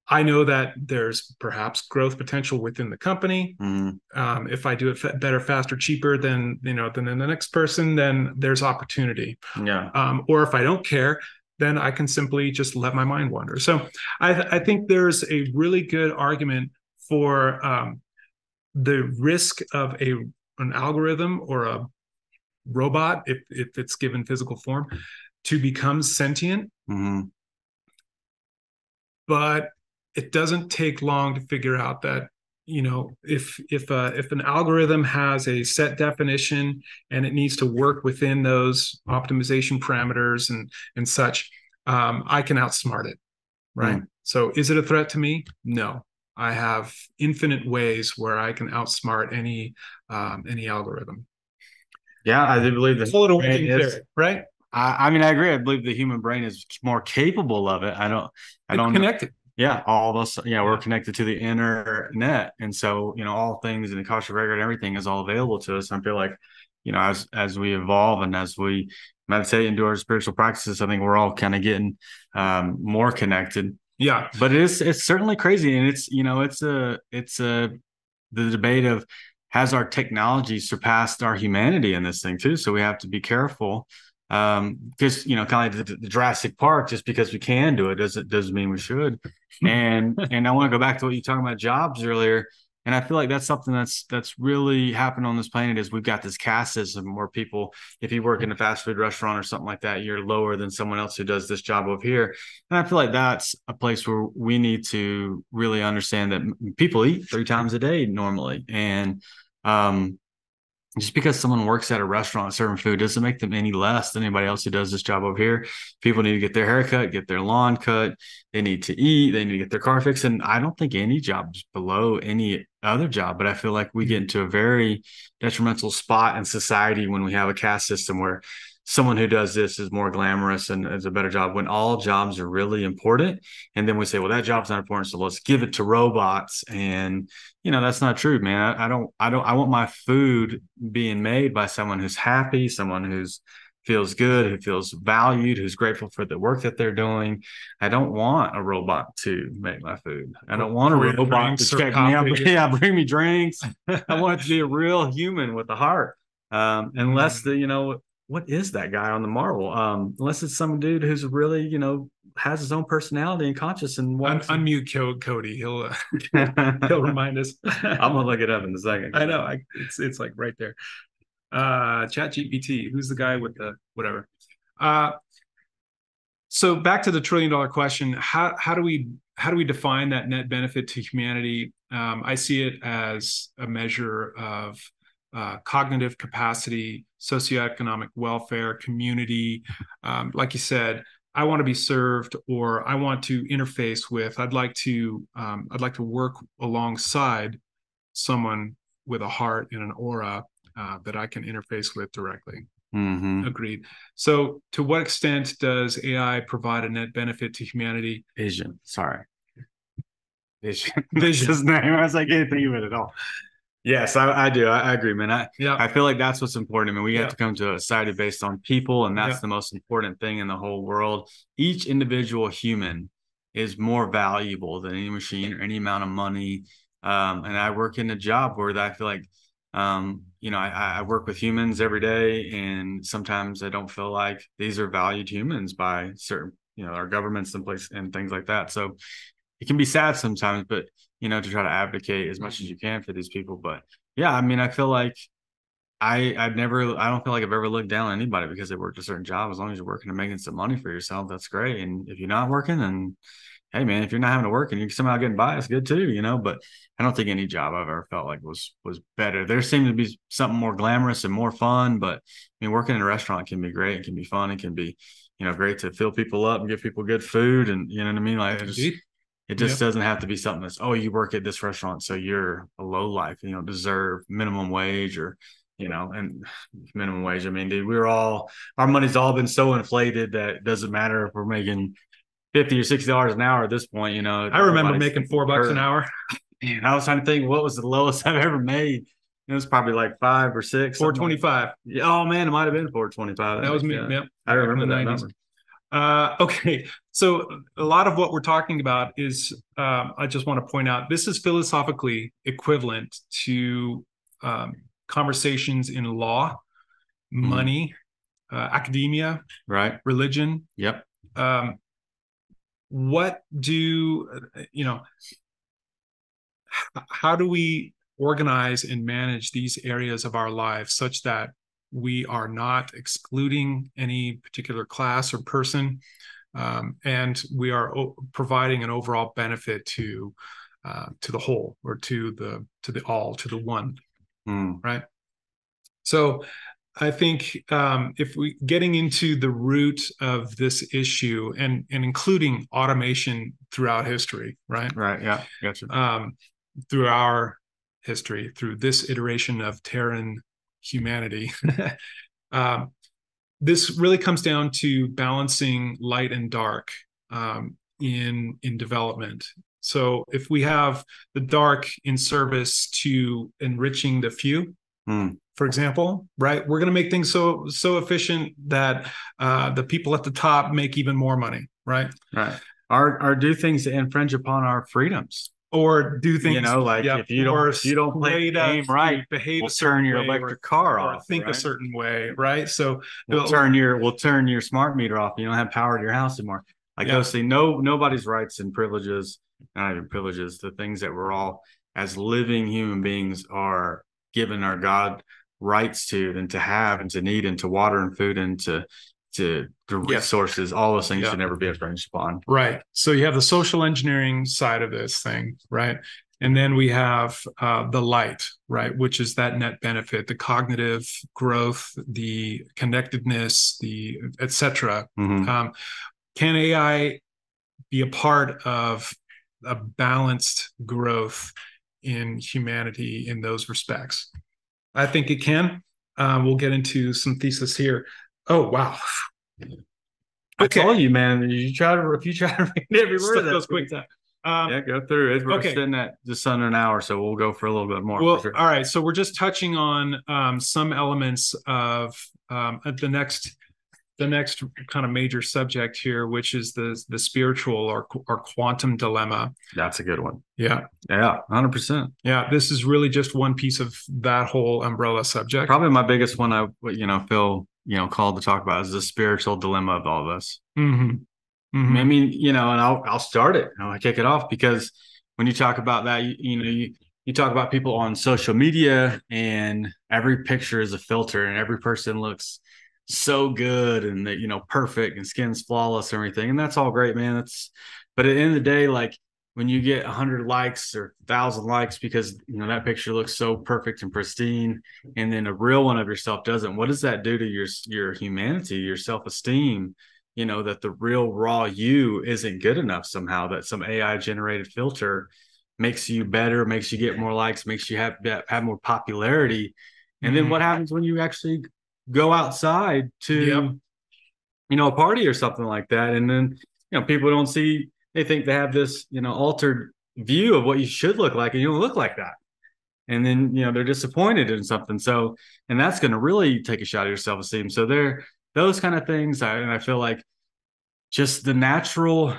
i know that there's perhaps growth potential within the company. Mm. um, if i do it better faster cheaper than you know than the next person then there's opportunity. Yeah. Um, or if i don't care then I can simply just let my mind wander. So I, th- I think there's a really good argument for um, the risk of a an algorithm or a robot, if if it's given physical form, to become sentient. Mm-hmm. But it doesn't take long to figure out that you know if if uh, if an algorithm has a set definition and it needs to work within those optimization parameters and and such um, i can outsmart it right? Mm. so is it a threat to me? No. I have infinite ways where i can outsmart any um, any algorithm. Yeah i do believe that little theory, right? I, I mean i agree. I believe the human brain is more capable of it. I don't i don't connected yeah, all of us, yeah, we're connected to the internet, and so you know, all things in the Akashic record and everything is all available to us. I feel like, you know, as as we evolve and as we meditate and do our spiritual practices, I think we're all kind of getting um, more connected. Yeah, but it's it's certainly crazy, and it's you know, it's a it's a the debate of has our technology surpassed our humanity in this thing too. So we have to be careful um because you know kind of like the, the, Jurassic Park just because we can do it doesn't doesn't mean we should. And [laughs] and I want to go back to what you talking about jobs earlier and I feel like that's something that's that's really happened on this planet is we've got this caste system where people. If you work in a fast food restaurant or something like that you're lower than someone else who does this job over here. And I feel like that's a place where we need to really understand that people eat three times a day normally. And um just because someone works at a restaurant serving food doesn't make them any less than anybody else who does this job over here. People need to get their hair cut, get their lawn cut. They need to eat. They need to get their car fixed. And I don't think any job is below any other job, but I feel like we get mm-hmm. into a very detrimental spot in society when we have a caste system where someone who does this is more glamorous and is a better job when all jobs are really important. And then we say, well, that job's not important. So let's give it to robots. And, you know, that's not true, man. I, I don't, I don't, I want my food being made by someone who's happy, someone who's, feels good, who feels valued, who's grateful for the work that they're doing. I don't want a robot to make my food. I don't want a robot to check me out. [laughs] Yeah, bring me drinks. [laughs] I want it to be a real human with a heart. Um, unless the, you know, what is that guy on the Marvel? Um, unless it's some dude who's really, you know, has his own personality and conscious and Un- unmute Cody. He'll uh, [laughs] he'll remind us. [laughs] I'm gonna look it up in a second. I know. I, it's it's like right there. Uh, Chat GPT. Who's the guy with the whatever? Uh, so back to the trillion dollar question how how do we how do we define that net benefit to humanity um, i see it as a measure of uh, cognitive capacity socioeconomic welfare community um, like you said i want to be served or i want to interface with i'd like to um, i'd like to work alongside someone with a heart and an aura uh, that i can interface with directly Mm-hmm. Agreed. So, to what extent does AI provide a net benefit to humanity? Vision. Sorry. Vision. [laughs] Vision. His name. I was like, I can't think of it at all. Yes, I, I do. I, I, agree, man. I, yeah. I feel like that's what's important. I mean, we yeah. have to come to a society based on people, and that's yeah. the most important thing in the whole world. Each individual human is more valuable than any machine or any amount of money. Um, and I work in a job where I feel like um, you know, I, I, work with humans every day, and sometimes I don't feel like these are valued humans by certain, you know, our governments and place and things like that. So it can be sad sometimes, but you know, to try to advocate as much as mm-hmm. you can for these people. But yeah, I mean, I feel like I I've never I don't feel like I've ever looked down on anybody because they worked a certain job. As long as you're working and making some money for yourself, that's great. And if you're not working, then hey man, if you're not having to work and you're somehow getting by, it's good too, you know. But I don't think any job I've ever felt like was was better. There seemed to be something more glamorous and more fun, but I mean, working in a restaurant can be great. It can be fun. It can be, you know, great to fill people up and give people good food, and you know what I mean. Like it just doesn't have to be something that's oh, you work at this restaurant, so you're a low life, you know, deserve minimum wage or you know, and [sighs] minimum wage. I mean, dude, we're all our money's all been so inflated that it doesn't matter if we're making fifty or sixty dollars an hour at this point. You know, I remember making four bucks an hour. [laughs] Man, I was trying to think what was the lowest [laughs] I've ever made. It was probably like five or six. Four twenty five. Like oh man, it might have been four twenty five. That was me. Yeah. Yep. I remember that 90s. number. Uh, [laughs] okay, so a lot of what we're talking about is, um, I just want to point out, this is philosophically equivalent to um, conversations in law, mm-hmm. money, uh, academia, right, religion. Yep. Um, what do you know how do we organize and manage these areas of our lives such that we are not excluding any particular class or person um, and we are o- providing an overall benefit to uh, to the whole or to the to the all to the one mm. right so I think um, if we getting into the root of this issue and and including automation throughout history, right? Right. Yeah. Gotcha. Um, through our history, through this iteration of Terran humanity, [laughs] um, this really comes down to balancing light and dark um, in in development. So if we have the dark in service to enriching the few, mm for example, right? We're going to make things so so efficient that uh, the people at the top make even more money, right? Right. Or or do things that infringe upon our freedoms. Or do things, you know, like yeah, if you don't, if you don't play the game right, behave we'll turn your electric car off. Think right? a certain way, right? So we'll turn your we'll turn your smart meter off. You don't have power to your house anymore. Like yeah. see, no nobody's rights and privileges, not even privileges, the things that we're all as living human beings are given our God rights to and to have and to need and to water and food and to to the resources, all those things yeah. should never be infringed upon. Right. So you have the social engineering side of this thing, right? And then we have uh, the light, right, which is that net benefit, the cognitive growth, the connectedness, the etc. Mm-hmm. Um, can AI be a part of a balanced growth in humanity in those respects? I think it can. Um, we'll get into some thesis here. Oh wow. I told you, man. You try to if you try to [laughs] read every word, that goes quick. Time. Um, yeah, go through it. We're okay. sitting at just under an hour, so we'll go for a little bit more. Well, sure. all right. So we're just touching on um, some elements of um, the next the next kind of major subject here, which is the the spiritual or or quantum dilemma. That's a good one. Yeah, yeah, hundred percent. Yeah, this is really just one piece of that whole umbrella subject. Probably my biggest one. I you know feel you know called to talk about is the spiritual dilemma of all this. Mm-hmm. Mm-hmm. I mean, you know, and I'll I'll start it. I'll kick it off because when you talk about that, you, you know, you you talk about people on social media and every picture is a filter and every person looks so good and that you know perfect and skin's flawless and everything and that's all great man that's but at the end of the day like when you get 100 likes or 1000 likes because you know that picture looks so perfect and pristine and then a real one of yourself doesn't what does that do to your your humanity your self-esteem you know that the real raw you isn't good enough somehow that some ai generated filter makes you better makes you get more likes makes you have have more popularity and mm-hmm. then what happens when you actually go outside to yep. you know a party or something like that and then you know people don't see they think they have this you know altered view of what you should look like and you don't look like that. And then you know they're disappointed in something. So and that's going to really take a shot at your self-esteem. So there those kind of things I, and i feel like just the natural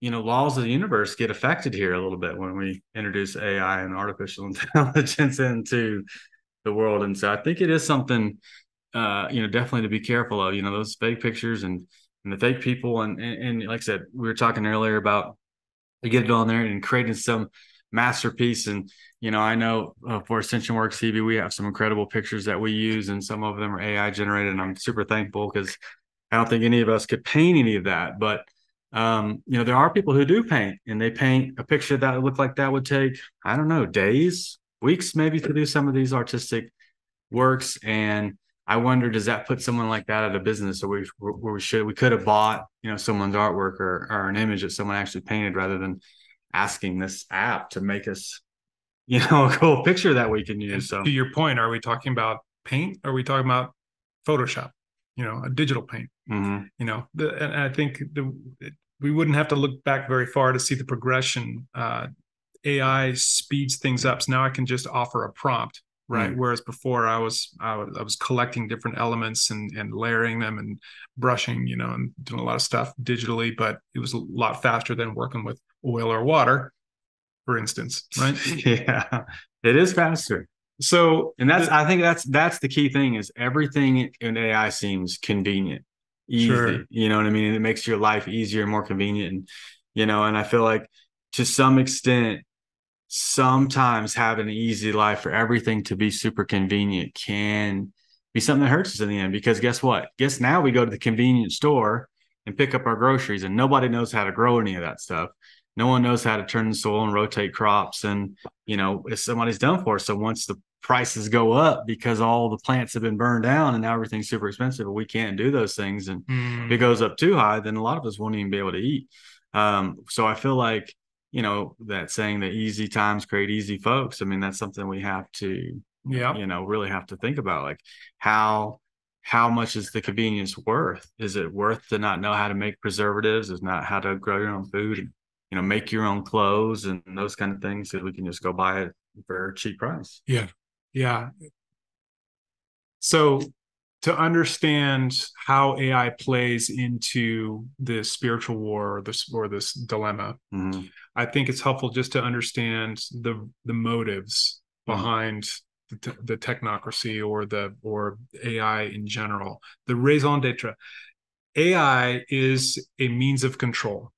you know laws of the universe get affected here a little bit when we introduce ai and artificial [laughs] intelligence into the world. And so i think it is something uh, you know, definitely to be careful of, you know, those fake pictures and, and the fake people. And, and, and like I said, we were talking earlier about get it on there and creating some masterpiece. And, you know, I know uh, for Ascension Works TV, we have some incredible pictures that we use and some of them are AI generated. And I'm super thankful because I don't think any of us could paint any of that, but, um, you know, there are people who do paint and they paint a picture that would look like that would take, I don't know, days, weeks, maybe to do some of these artistic works. And, I wonder, does that put someone like that out of business, or we, where we should we could have bought you know someone's artwork or, or an image that someone actually painted rather than asking this app to make us you know [laughs] a cool picture that we can use. So to your point, are we talking about paint? Or are we talking about Photoshop? You know, a digital paint. Mm-hmm. You know, the, and I think the we wouldn't have to look back very far to see the progression. Uh, AI speeds things up. So now I can just offer a prompt right? Mm. Whereas before I was, I was I was collecting different elements and and layering them and brushing, you know, and doing a lot of stuff digitally, but it was a lot faster than working with oil or water, for instance, right? [laughs] yeah, it is faster. So, and that's I think that's that's the key thing is everything in AI seems convenient, easy. Sure. You know what I mean? It makes your life easier and more convenient, and you know, and I feel like to some extent sometimes having an easy life for everything to be super convenient can be something that hurts us in the end because guess what? Guess now we go to the convenience store and pick up our groceries and nobody knows how to grow any of that stuff. No one knows how to turn the soil and rotate crops and you know if somebody's done for so once the prices go up because all the plants have been burned down and now everything's super expensive but we can't do those things and mm. if it goes up too high then a lot of us won't even be able to eat. Um, so i feel like you know that saying that easy times create easy folks i mean that's something we have to yeah you know really have to think about like how how much is the convenience worth? Is it worth to not know how to make preservatives? Is not how to grow your own food and you know make your own clothes and those kind of things that we can just go buy it for a cheap price? Yeah. Yeah. So to understand how AI plays into the spiritual war or this or this dilemma, mm-hmm. I think it's helpful just to understand the the motives mm-hmm. behind the, the, technocracy or the or AI in general. The raison d'être. AI is a means of control.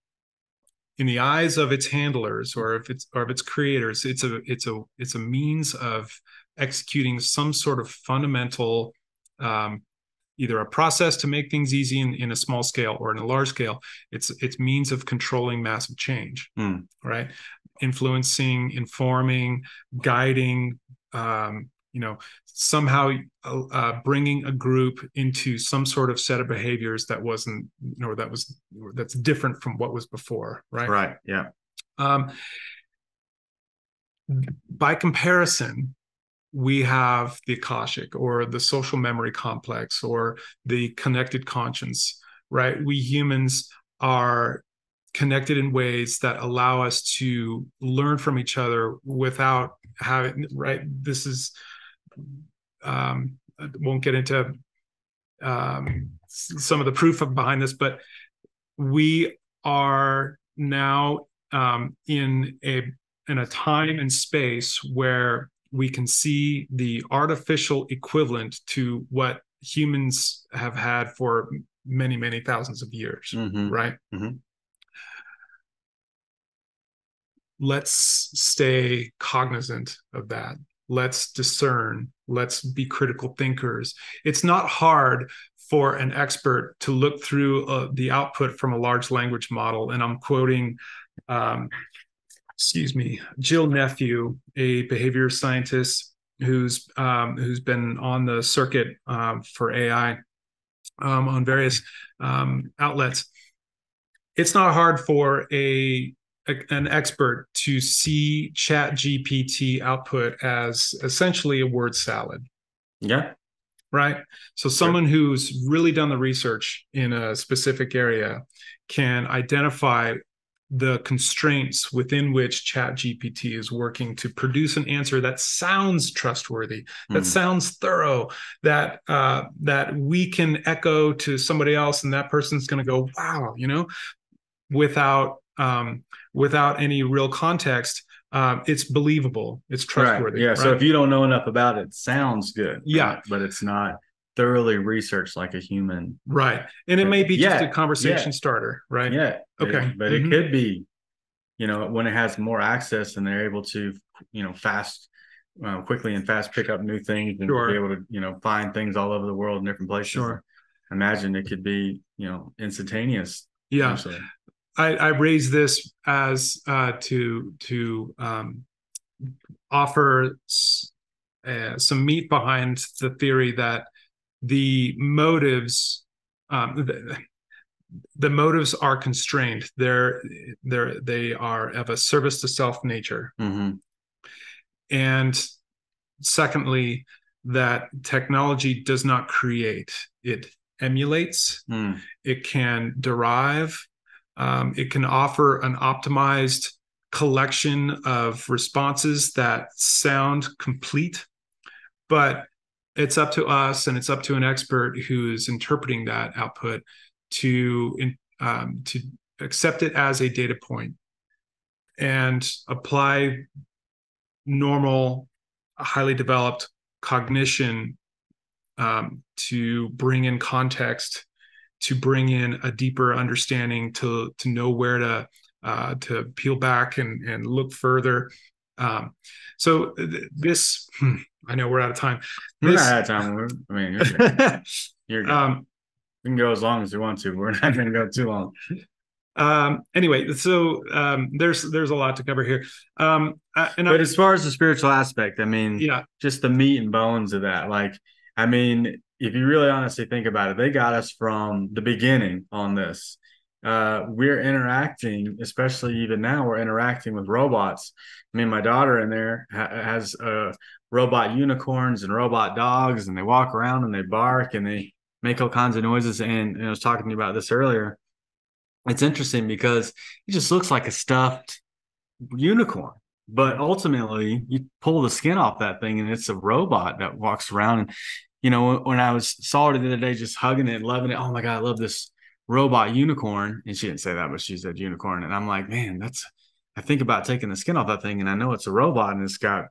In the eyes of its handlers or if it's or of its creators, it's a it's a it's a means of executing some sort of fundamental um, either a process to make things easy in, in a small scale or in a large scale it's it's means of controlling massive change mm. right? Influencing informing guiding um, you know somehow uh, uh, bringing a group into some sort of set of behaviors that wasn't you know that was that's different from what was before right? Right yeah. Um, by comparison we have the Akashic or the social memory complex or the connected conscience, right? We humans are connected in ways that allow us to learn from each other without having, right? This is, um, I won't get into um, some of the proof behind this, but we are now um, in a in a time and space where we can see the artificial equivalent to what humans have had for many many thousands of years mm-hmm. right mm-hmm. let's stay cognizant of that let's discern let's be critical thinkers it's not hard for an expert to look through uh, the output from a large language model. And I'm quoting, um, excuse me, Jill Nephew, a behavior scientist who's um, who's been on the circuit um, for AI um, on various um, outlets. It's not hard for a, a, an expert to see Chat GPT output as essentially a word salad. Yeah. Right. So someone sure. who's really done the research in a specific area can identify the constraints within which chat gpt is working to produce an answer that sounds trustworthy that mm. sounds thorough that uh, that we can echo to somebody else and that person's going to go wow you know without um, without any real context um, it's believable it's trustworthy right. yeah right? so if you don't know enough about it, it sounds good yeah but it's not thoroughly researched like a human. Right. And it may be yeah, just a conversation yeah. starter, right? Yeah. Okay. It, but mm-hmm. it could be, you know, when it has more access and they're able to, you know, fast, uh, quickly and fast pick up new things and sure. be able to, you know, find things all over the world in different places. Sure. Imagine it could be, you know, instantaneous. Yeah. I, I raise this as uh, to to um, offer uh, some meat behind the theory that the motives um, the, the, motives are constrained they're they're they are of a service to self nature mm-hmm. and secondly that technology does not create it emulates mm. it can derive um, it can offer an optimized collection of responses that sound complete but it's up to us and it's up to an expert who is interpreting that output to um, to accept it as a data point and apply normal highly developed cognition um, to bring in context to bring in a deeper understanding to to know where to uh, to peel back and and look further um, so th- this hmm, I know we're out of time. We're not out of time. I mean, you're. [laughs] You're. Um, we can go as long as we want to. We're [laughs] not going to go too long. Um, anyway, so um, there's there's a lot to cover here. Um, and but I, as far as the spiritual aspect, I mean, yeah, just the meat and bones of that. Like, I mean, if you really honestly think about it, they got us from the beginning on this. Uh, we're interacting, especially even now, we're interacting with robots. I mean, my daughter in there ha- has a robot unicorns and robot dogs, and they walk around and they bark and they make all kinds of noises. And, and I was talking to you about this earlier. It's interesting because it just looks like a stuffed unicorn, but ultimately you pull the skin off that thing and it's a robot that walks around. And you know, when I was saw her the other day, just hugging it, loving it. Oh my god, I love this robot unicorn. And she didn't say that, but she said unicorn. And I'm like, man, that's. I think about taking the skin off that thing, and I know it's a robot, and it's got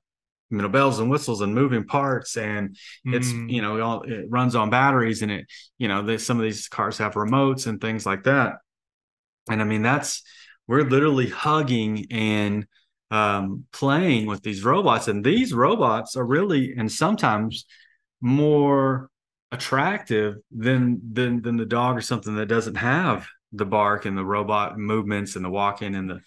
you know bells and whistles and moving parts and it's mm. you know it all, it runs on batteries and it you know they, some of these cars have remotes and things like that. And i mean that's we're literally hugging and um, playing with these robots and these robots are really and sometimes more attractive than than than the dog or something that doesn't have the bark and the robot movements and the walking and the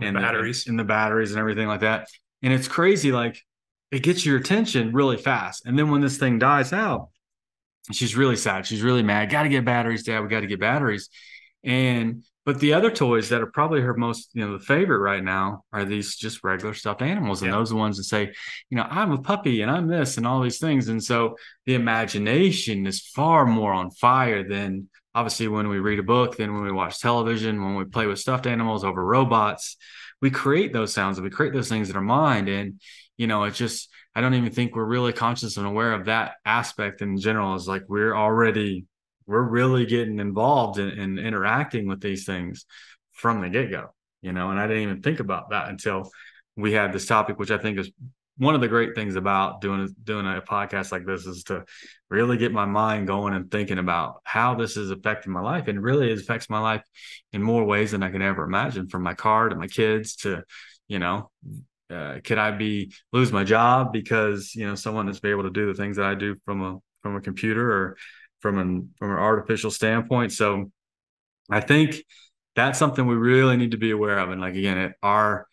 and batteries the, and the batteries and everything like that. And it's crazy like it gets your attention really fast. And then when this thing dies out, she's really sad. She's really mad. Got to get batteries, Dad. We got to get batteries. And but the other toys that are probably her most, you know, the favorite right now are these just regular stuffed animals. And yeah. those are ones that say, you know, I'm a puppy and I'm this and all these things. And so the imagination is far more on fire than obviously when we read a book, than when we watch television, when we play with stuffed animals over robots. We create those sounds and we create those things in our mind. And you know, it's just I don't even think we're really conscious and aware of that aspect in general. Is like we're already we're really getting involved in, in interacting with these things from the get go, you know. And I didn't even think about that until we had this topic, which I think is one of the great things about doing doing a podcast like this is to really get my mind going and thinking about how this is affecting my life and really it affects my life in more ways than I can ever imagine from my car to my kids to you know uh, could I be lose my job because you know someone is be able to do the things that I do from a from a computer or from an from an artificial standpoint. So I think that's something we really need to be aware of. And like again, it, our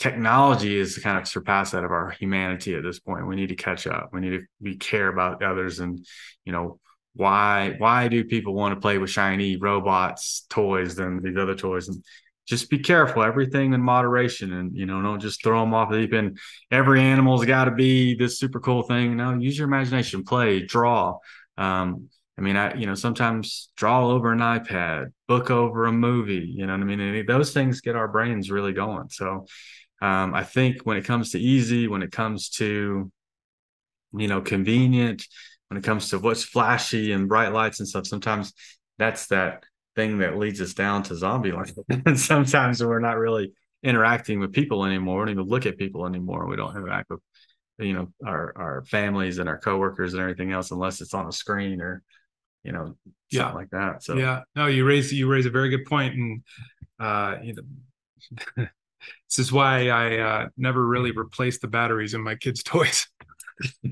technology is kind of surpassed that of our humanity at this point. We need to catch up. We need to we care about others and you know why why do people want to play with shiny robots toys than these other toys? And just be careful everything in moderation and you know don't just throw them off the deep end. Every animal's got to be this super cool thing. No use your imagination play draw. Um, i mean i you know sometimes draw over an ipad book over a movie you know what i mean? And those things get our brains really going. So um, I think when it comes to easy, when it comes to, you know, convenient, when it comes to what's flashy and bright lights and stuff, sometimes that's that thing that leads us down to zombie [laughs] life. and sometimes we're not really interacting with people anymore. We don't even look at people anymore. We don't interact with, you know, our our families and our coworkers and everything else unless it's on a screen or, you know, something yeah. like that. So yeah, no, you raise you raise a very good point, and uh, you know. [laughs] This is why I uh, never really replaced the batteries in my kids' [laughs] toys.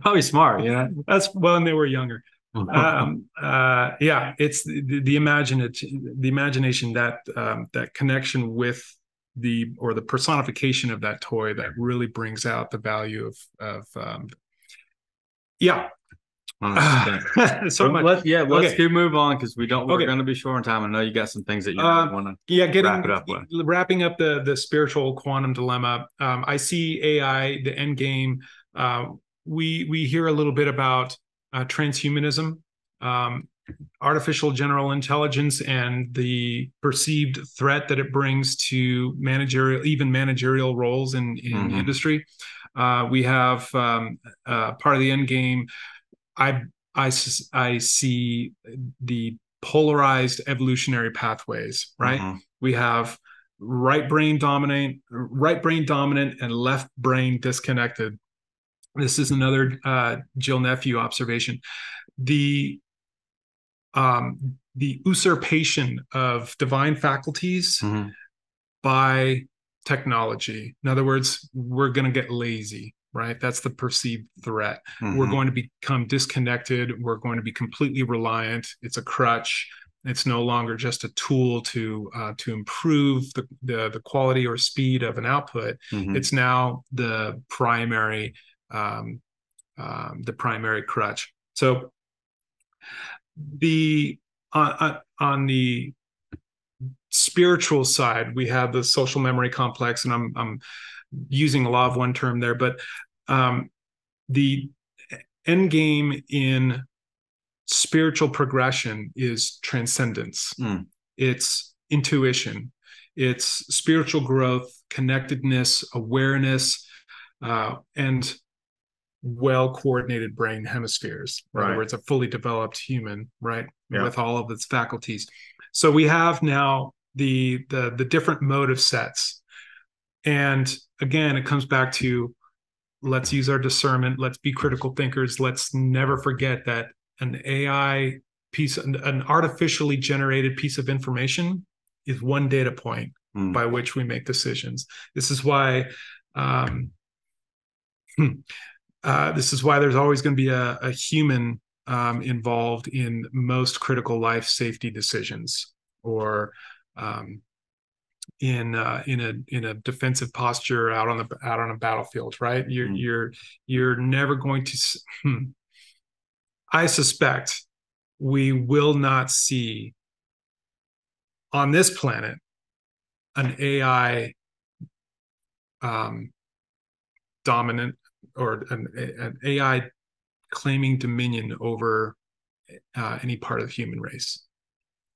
Probably smart, yeah. That's when they were younger. [laughs] um, uh, yeah, it's the, the imagination, the imagination that um, that connection with the or the personification of that toy that really brings out the value of of um, yeah [sighs] [laughs] so much. Let, yeah, let's okay. keep move on because we don't. We're okay. going to be short on time. I know you got some things that you uh, want to. Yeah, getting wrap it up with. wrapping up the the spiritual quantum dilemma. Um, I see AI the end game. Uh, we we hear a little bit about uh, transhumanism, um, artificial general intelligence, and the perceived threat that it brings to managerial, even managerial roles in in mm-hmm. industry. Uh, we have um, uh, part of the end game I I I see the polarized evolutionary pathways. Right, mm-hmm. we have right brain dominant, right brain dominant, and left brain disconnected. This is another uh, Jill Nephew observation. The um, the usurpation of divine faculties mm-hmm. by technology. In other words, we're going to get lazy right? That's the perceived threat. Mm-hmm. We're going to become disconnected. We're going to be completely reliant. It's a crutch. It's no longer just a tool to uh, to improve the, the, the quality or speed of an output. Mm-hmm. It's now the primary um, um, the primary crutch. So the on, on the spiritual side, we have the social memory complex, and I'm I'm using a lot of one term there, but um, the end game in spiritual progression is transcendence. Mm. It's intuition. It's spiritual growth, connectedness, awareness, uh, and well coordinated brain hemispheres. In right. other words, a fully developed human, right, yeah. with all of its faculties. So we have now the the the different motive sets, and again, it comes back to let's use our discernment let's be critical thinkers let's never forget that an ai piece an artificially generated piece of information is one data point mm. by which we make decisions this is why um, [clears throat] uh, this is why there's always going to be a, a human um, involved in most critical life safety decisions or um, in uh, in a in a defensive posture out on the out on a battlefield, right? You're mm. you're you're never going to. [clears throat] Hmm, I suspect we will not see on this planet an AI um, dominant or an, an, AI claiming dominion over uh, any part of the human race.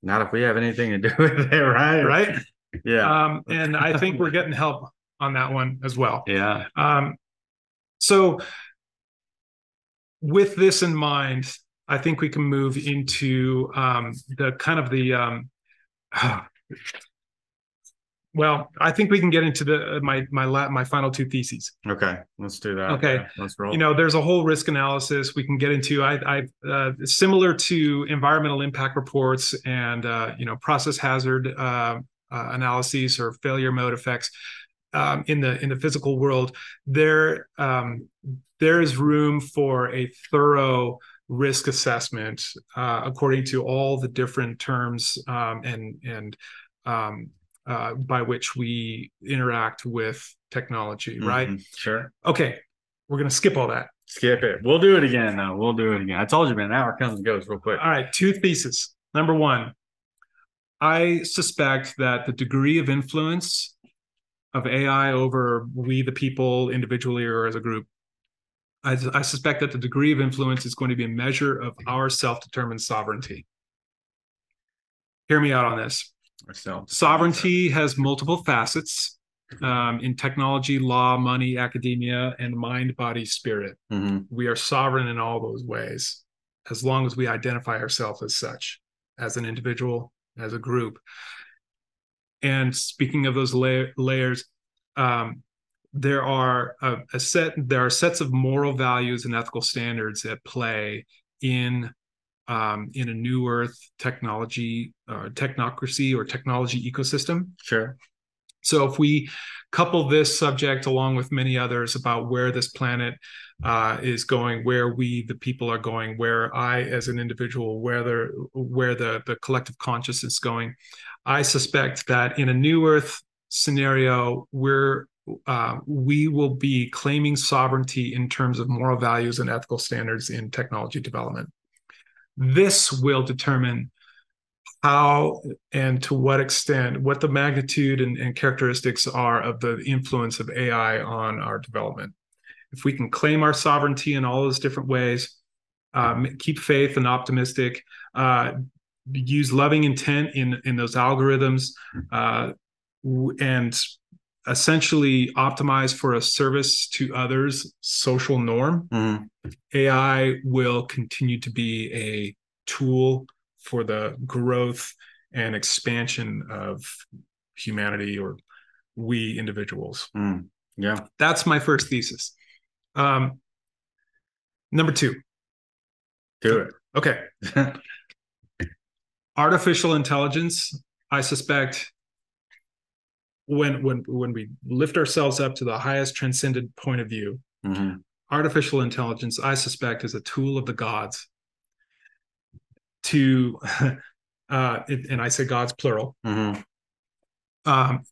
Not if we have anything to do [laughs] with it, right? Right. Yeah. Um, and I think we're [laughs] getting help on that one as well. Yeah. Um, so, with this in mind, I think we can move into um, the kind of the. Um, [sighs] well, I think we can get into the my my la- my final two theses. Okay, let's do that. Okay, yeah, let's roll. You know, there's a whole risk analysis we can get into. I, I uh, similar to environmental impact reports and uh, you know process hazard uh, analyses or failure mode effects um, in the in the physical world, there um, there is room for a thorough risk assessment uh, according to all the different terms um, and and um, uh, by which we interact with technology, mm-hmm. right? Sure. Okay, we're gonna skip all that. Skip it. We'll do it again, though. We'll do it again. I told you, man. An hour comes and goes real quick. All right. Two theses. Number one, I suspect that the degree of influence of AI over we, the people, individually or as a group, I, I suspect that the degree of influence is going to be a measure of our self determined sovereignty. Hear me out on this. Sovereignty has multiple facets um, in technology, law, money, academia, and mind, body, spirit. Mm-hmm. We are sovereign in all those ways, as long as we identify ourselves as such, as an individual, as a group. And speaking of those la- layers, um, there are a, a, set there are sets of moral values and ethical standards at play in um, in a new earth technology uh, technocracy or technology ecosystem sure so if we couple this subject along with many others about where this planet uh, is going, where we the people are going, where I as an individual, where the where the the collective consciousness is going, I suspect that in a new Earth scenario, we're uh, we will be claiming sovereignty in terms of moral values and ethical standards in technology development. This will determine how and to what extent, what the magnitude and, and, characteristics are of the influence of AI on our development. If we can claim our sovereignty in all those different ways, um, keep faith and optimistic, uh, use loving intent in in those algorithms, uh, and essentially optimize for a service to others social norm. Mm-hmm. AI will continue to be a tool for the growth and expansion of humanity or we individuals. Mm, yeah. That's my first thesis. Um, number two. Do it. Okay. [laughs] Artificial intelligence, I suspect when when when we lift ourselves up to the highest transcendent point of view, mm-hmm. artificial intelligence, I suspect, is a tool of the gods to, [laughs] uh, and I say God's plural, mm-hmm. um,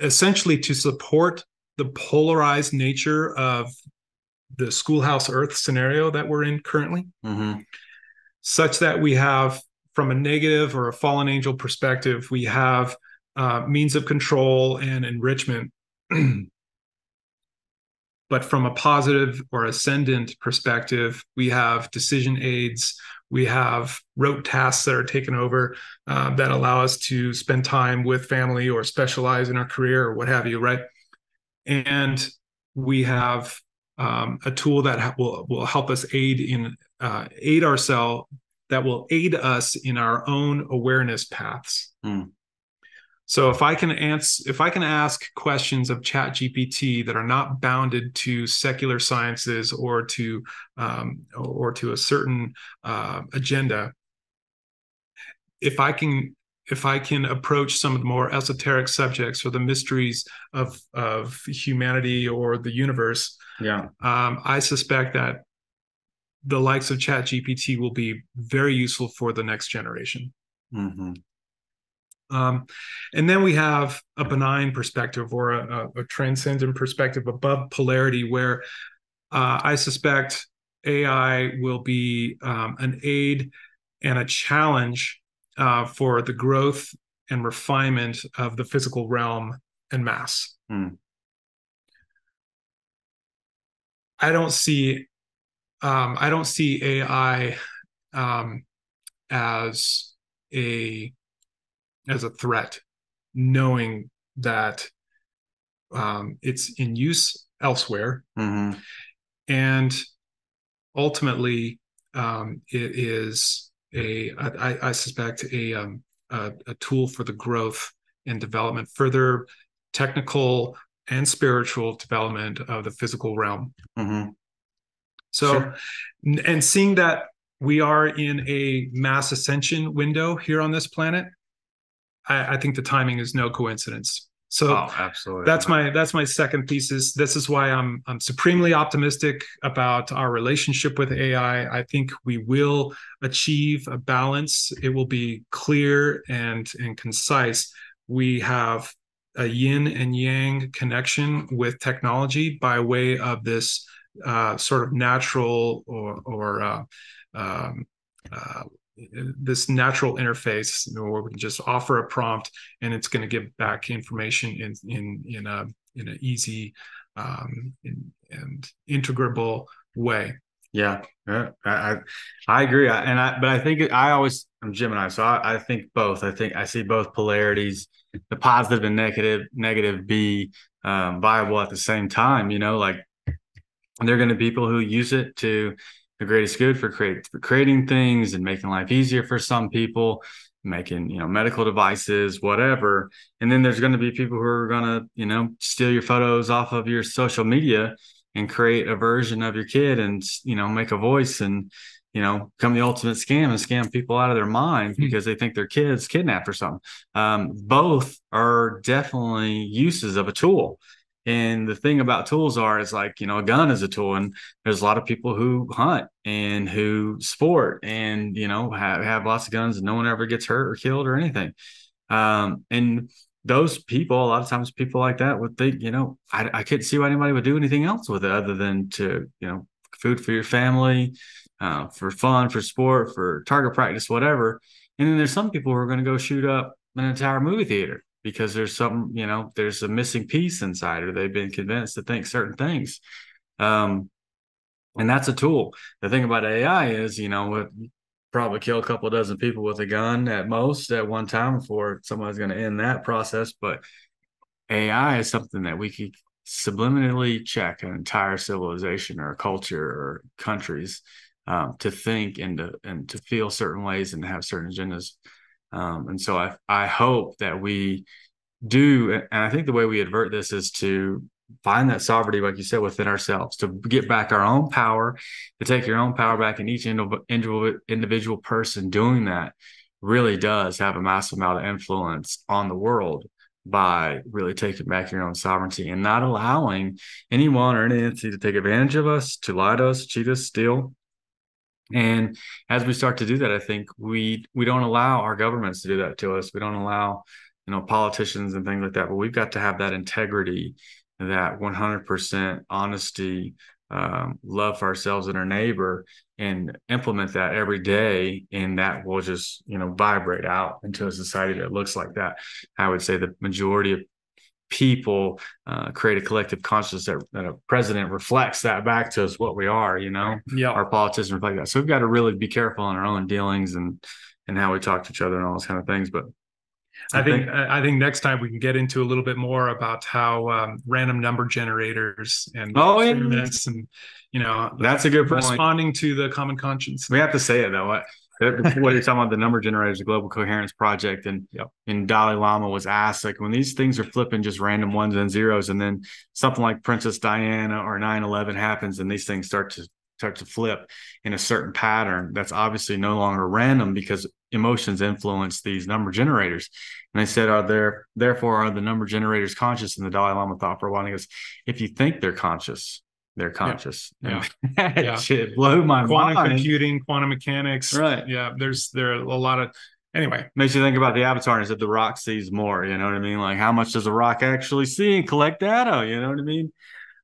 essentially to support the polarized nature of the schoolhouse Earth scenario that we're in currently, mm-hmm. such that we have, from a negative or a fallen angel perspective, we have uh, means of control and enrichment [clears throat] But from a positive or ascendant perspective, we have decision aids, we have rote tasks that are taken over uh, that allow us to spend time with family or specialize in our career or what have you, right? And we have um, a tool that will will help us aid in uh, aid ourselves that will aid us in our own awareness paths. Mm. So if I can answer, if I can ask questions of Chat GPT that are not bounded to secular sciences or to um, or to a certain uh, agenda, if I can if I can approach some of the more esoteric subjects or the mysteries of of humanity or the universe, yeah, um, I suspect that the likes of Chat GPT will be very useful for the next generation. Mm-hmm. Um, and then we have a benign perspective or a, a, transcendent perspective above polarity, where uh, I suspect AI will be um, an aid and a challenge uh, for the growth and refinement of the physical realm and mass. Hmm. I don't see um, I don't see AI um, as a as a threat, knowing that um, it's in use elsewhere, mm-hmm. and ultimately um, it is a I, I suspect a, um, a, a tool for the growth and development, further technical and spiritual development of the physical realm. Mm-hmm. So, sure. and seeing that we are in a mass ascension window here on this planet, I, I think the timing is no coincidence. So oh, absolutely. That's my that's my second thesis. This is why I'm I'm supremely optimistic about our relationship with AI. I think we will achieve a balance. It will be clear and and concise. We have a yin and yang connection with technology by way of this uh, sort of natural or or uh, um, uh, this natural interface where we can just offer a prompt and it's going to give back information in in in a in an easy um, in, and integrable way. Yeah, yeah, I I agree, and I but I think I always I'm Gemini, so I, I think both. I think I see both polarities, the positive and negative negative be um, viable at the same time. You know, like there are going to be people who use it to the greatest good for create for creating things and making life easier for some people making you know medical devices whatever. And then there's going to be people who are going to you know steal your photos off of your social media and create a version of your kid and you know make a voice and you know become the ultimate scam and scam people out of their mind mm-hmm. because they think their kids kidnapped or something. Um, both are definitely uses of a tool and the thing about tools are is like, you know, a gun is a tool and there's a lot of people who hunt and who sport and, you know, have, have lots of guns and no one ever gets hurt or killed or anything. Um, and those people, a lot of times people like that would think, you know, I, I couldn't see why anybody would do anything else with it other than to, you know, food for your family, uh, for fun, for sport, for target practice, whatever. And then there's some people who are going to go shoot up an entire movie theater because there's some, you know, there's a missing piece inside, or they've been convinced to think certain things. Um, and that's a tool. The thing about AI is, you know, would probably kill a couple dozen people with a gun at most at one time before somebody's going to end that process. But AI is something that we could subliminally check an entire civilization or culture or countries um, to think and to and to feel certain ways and have certain agendas. Um, and so I, I hope that we do, and I think the way we advert this is to find that sovereignty, like you said, within ourselves, to get back our own power, to take your own power back. And each individual, individual person doing that really does have a massive amount of influence on the world by really taking back your own sovereignty and not allowing anyone or any entity to take advantage of us, to lie to us, cheat us, steal, and as we start to do that, I think we we don't allow our governments to do that to us. We don't allow you know politicians and things like that. But we've got to have that integrity, that 100% honesty, um, love for ourselves and our neighbor, and implement that every day. And that will just you know vibrate out into a society that looks like that. I would say the majority of people uh, create a collective consciousness that, that, a president reflects that back to us what we are you know yeah our politicians reflect that so we've got to really be careful in our own dealings and and how we talk to each other and all those kind of things but I, I think, think I think next time we can get into a little bit more about how um, random number generators and oh, yeah. and you know that's a good point. responding to the common conscience. We have to say it though what you're talking about the number generators, the global coherence project, and yep. and Dalai Lama was asked like when these things are flipping just random ones and zeros, and then something like Princess Diana or 9/11 happens, and these things start to start to flip in a certain pattern that's obviously no longer random because emotions influence these number generators. And they said, are there therefore are the number generators conscious? And the Dalai Lama thought for a while. And he goes, if you think they're conscious, they're conscious. [laughs] Yeah. yeah. yeah. shit blew my quantum mind. computing, quantum mechanics. Right. Yeah. There's there are a lot of anyway. Makes you think about the avatar and said the rock sees more. You know what I mean? Like how much does a rock actually see and collect data? You know what I mean?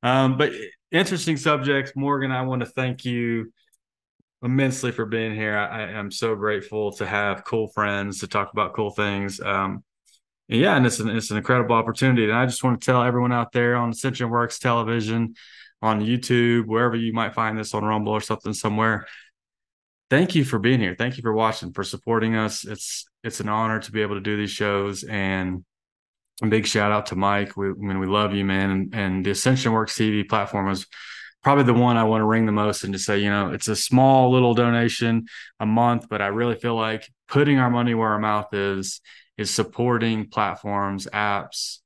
Um, but interesting subjects, Morgan. I want to thank you immensely for being here. I, am so grateful to have cool friends to talk about cool things. Um, yeah, and it's an it's an incredible opportunity. And I just want to tell everyone out there on Ascension Works Television on YouTube, wherever you might find this on Rumble or something somewhere. Thank you for being here. Thank you for watching, for supporting us. It's it's an honor to be able to do these shows. And a big shout out to Mike. We I mean we love you, man. And, and the Ascension Works TV platform is probably the one I want to ring the most and to say, you know, it's a small little donation a month, but I really feel like putting our money where our mouth is is supporting platforms, apps,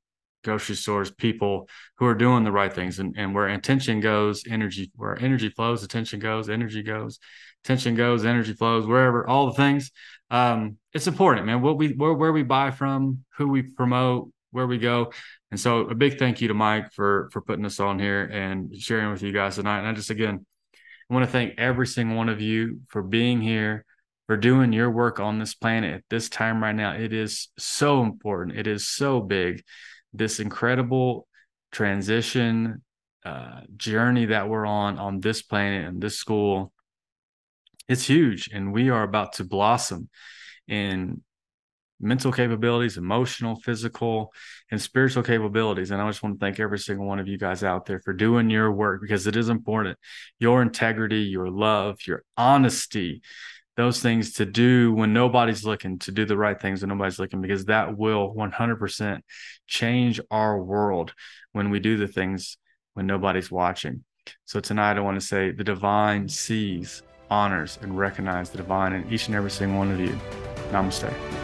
grocery stores, people who are doing the right things. And, and where intention goes, energy, where energy flows, attention goes, energy goes, attention goes, energy flows, wherever, all the things. Um, it's important, man. What we where, where we buy from, who we promote, where we go. And so a big thank you to Mike for for putting us on here and sharing with you guys tonight. And I just again I want to thank every single one of you for being here, for doing your work on this planet at this time right now. It is so important. It is so big. This incredible transition uh, journey that we're on on this planet and this school. It's huge, and we are about to blossom in mental capabilities, emotional, physical, and spiritual capabilities. And I just want to thank every single one of you guys out there for doing your work because it is important. Your integrity, your love, your honesty, those things to do when nobody's looking, to do the right things when nobody's looking, because that will 100% change our world when we do the things when nobody's watching. So tonight, I want to say the divine sees, honors, and recognizes the divine in each and every single one of you. Namaste.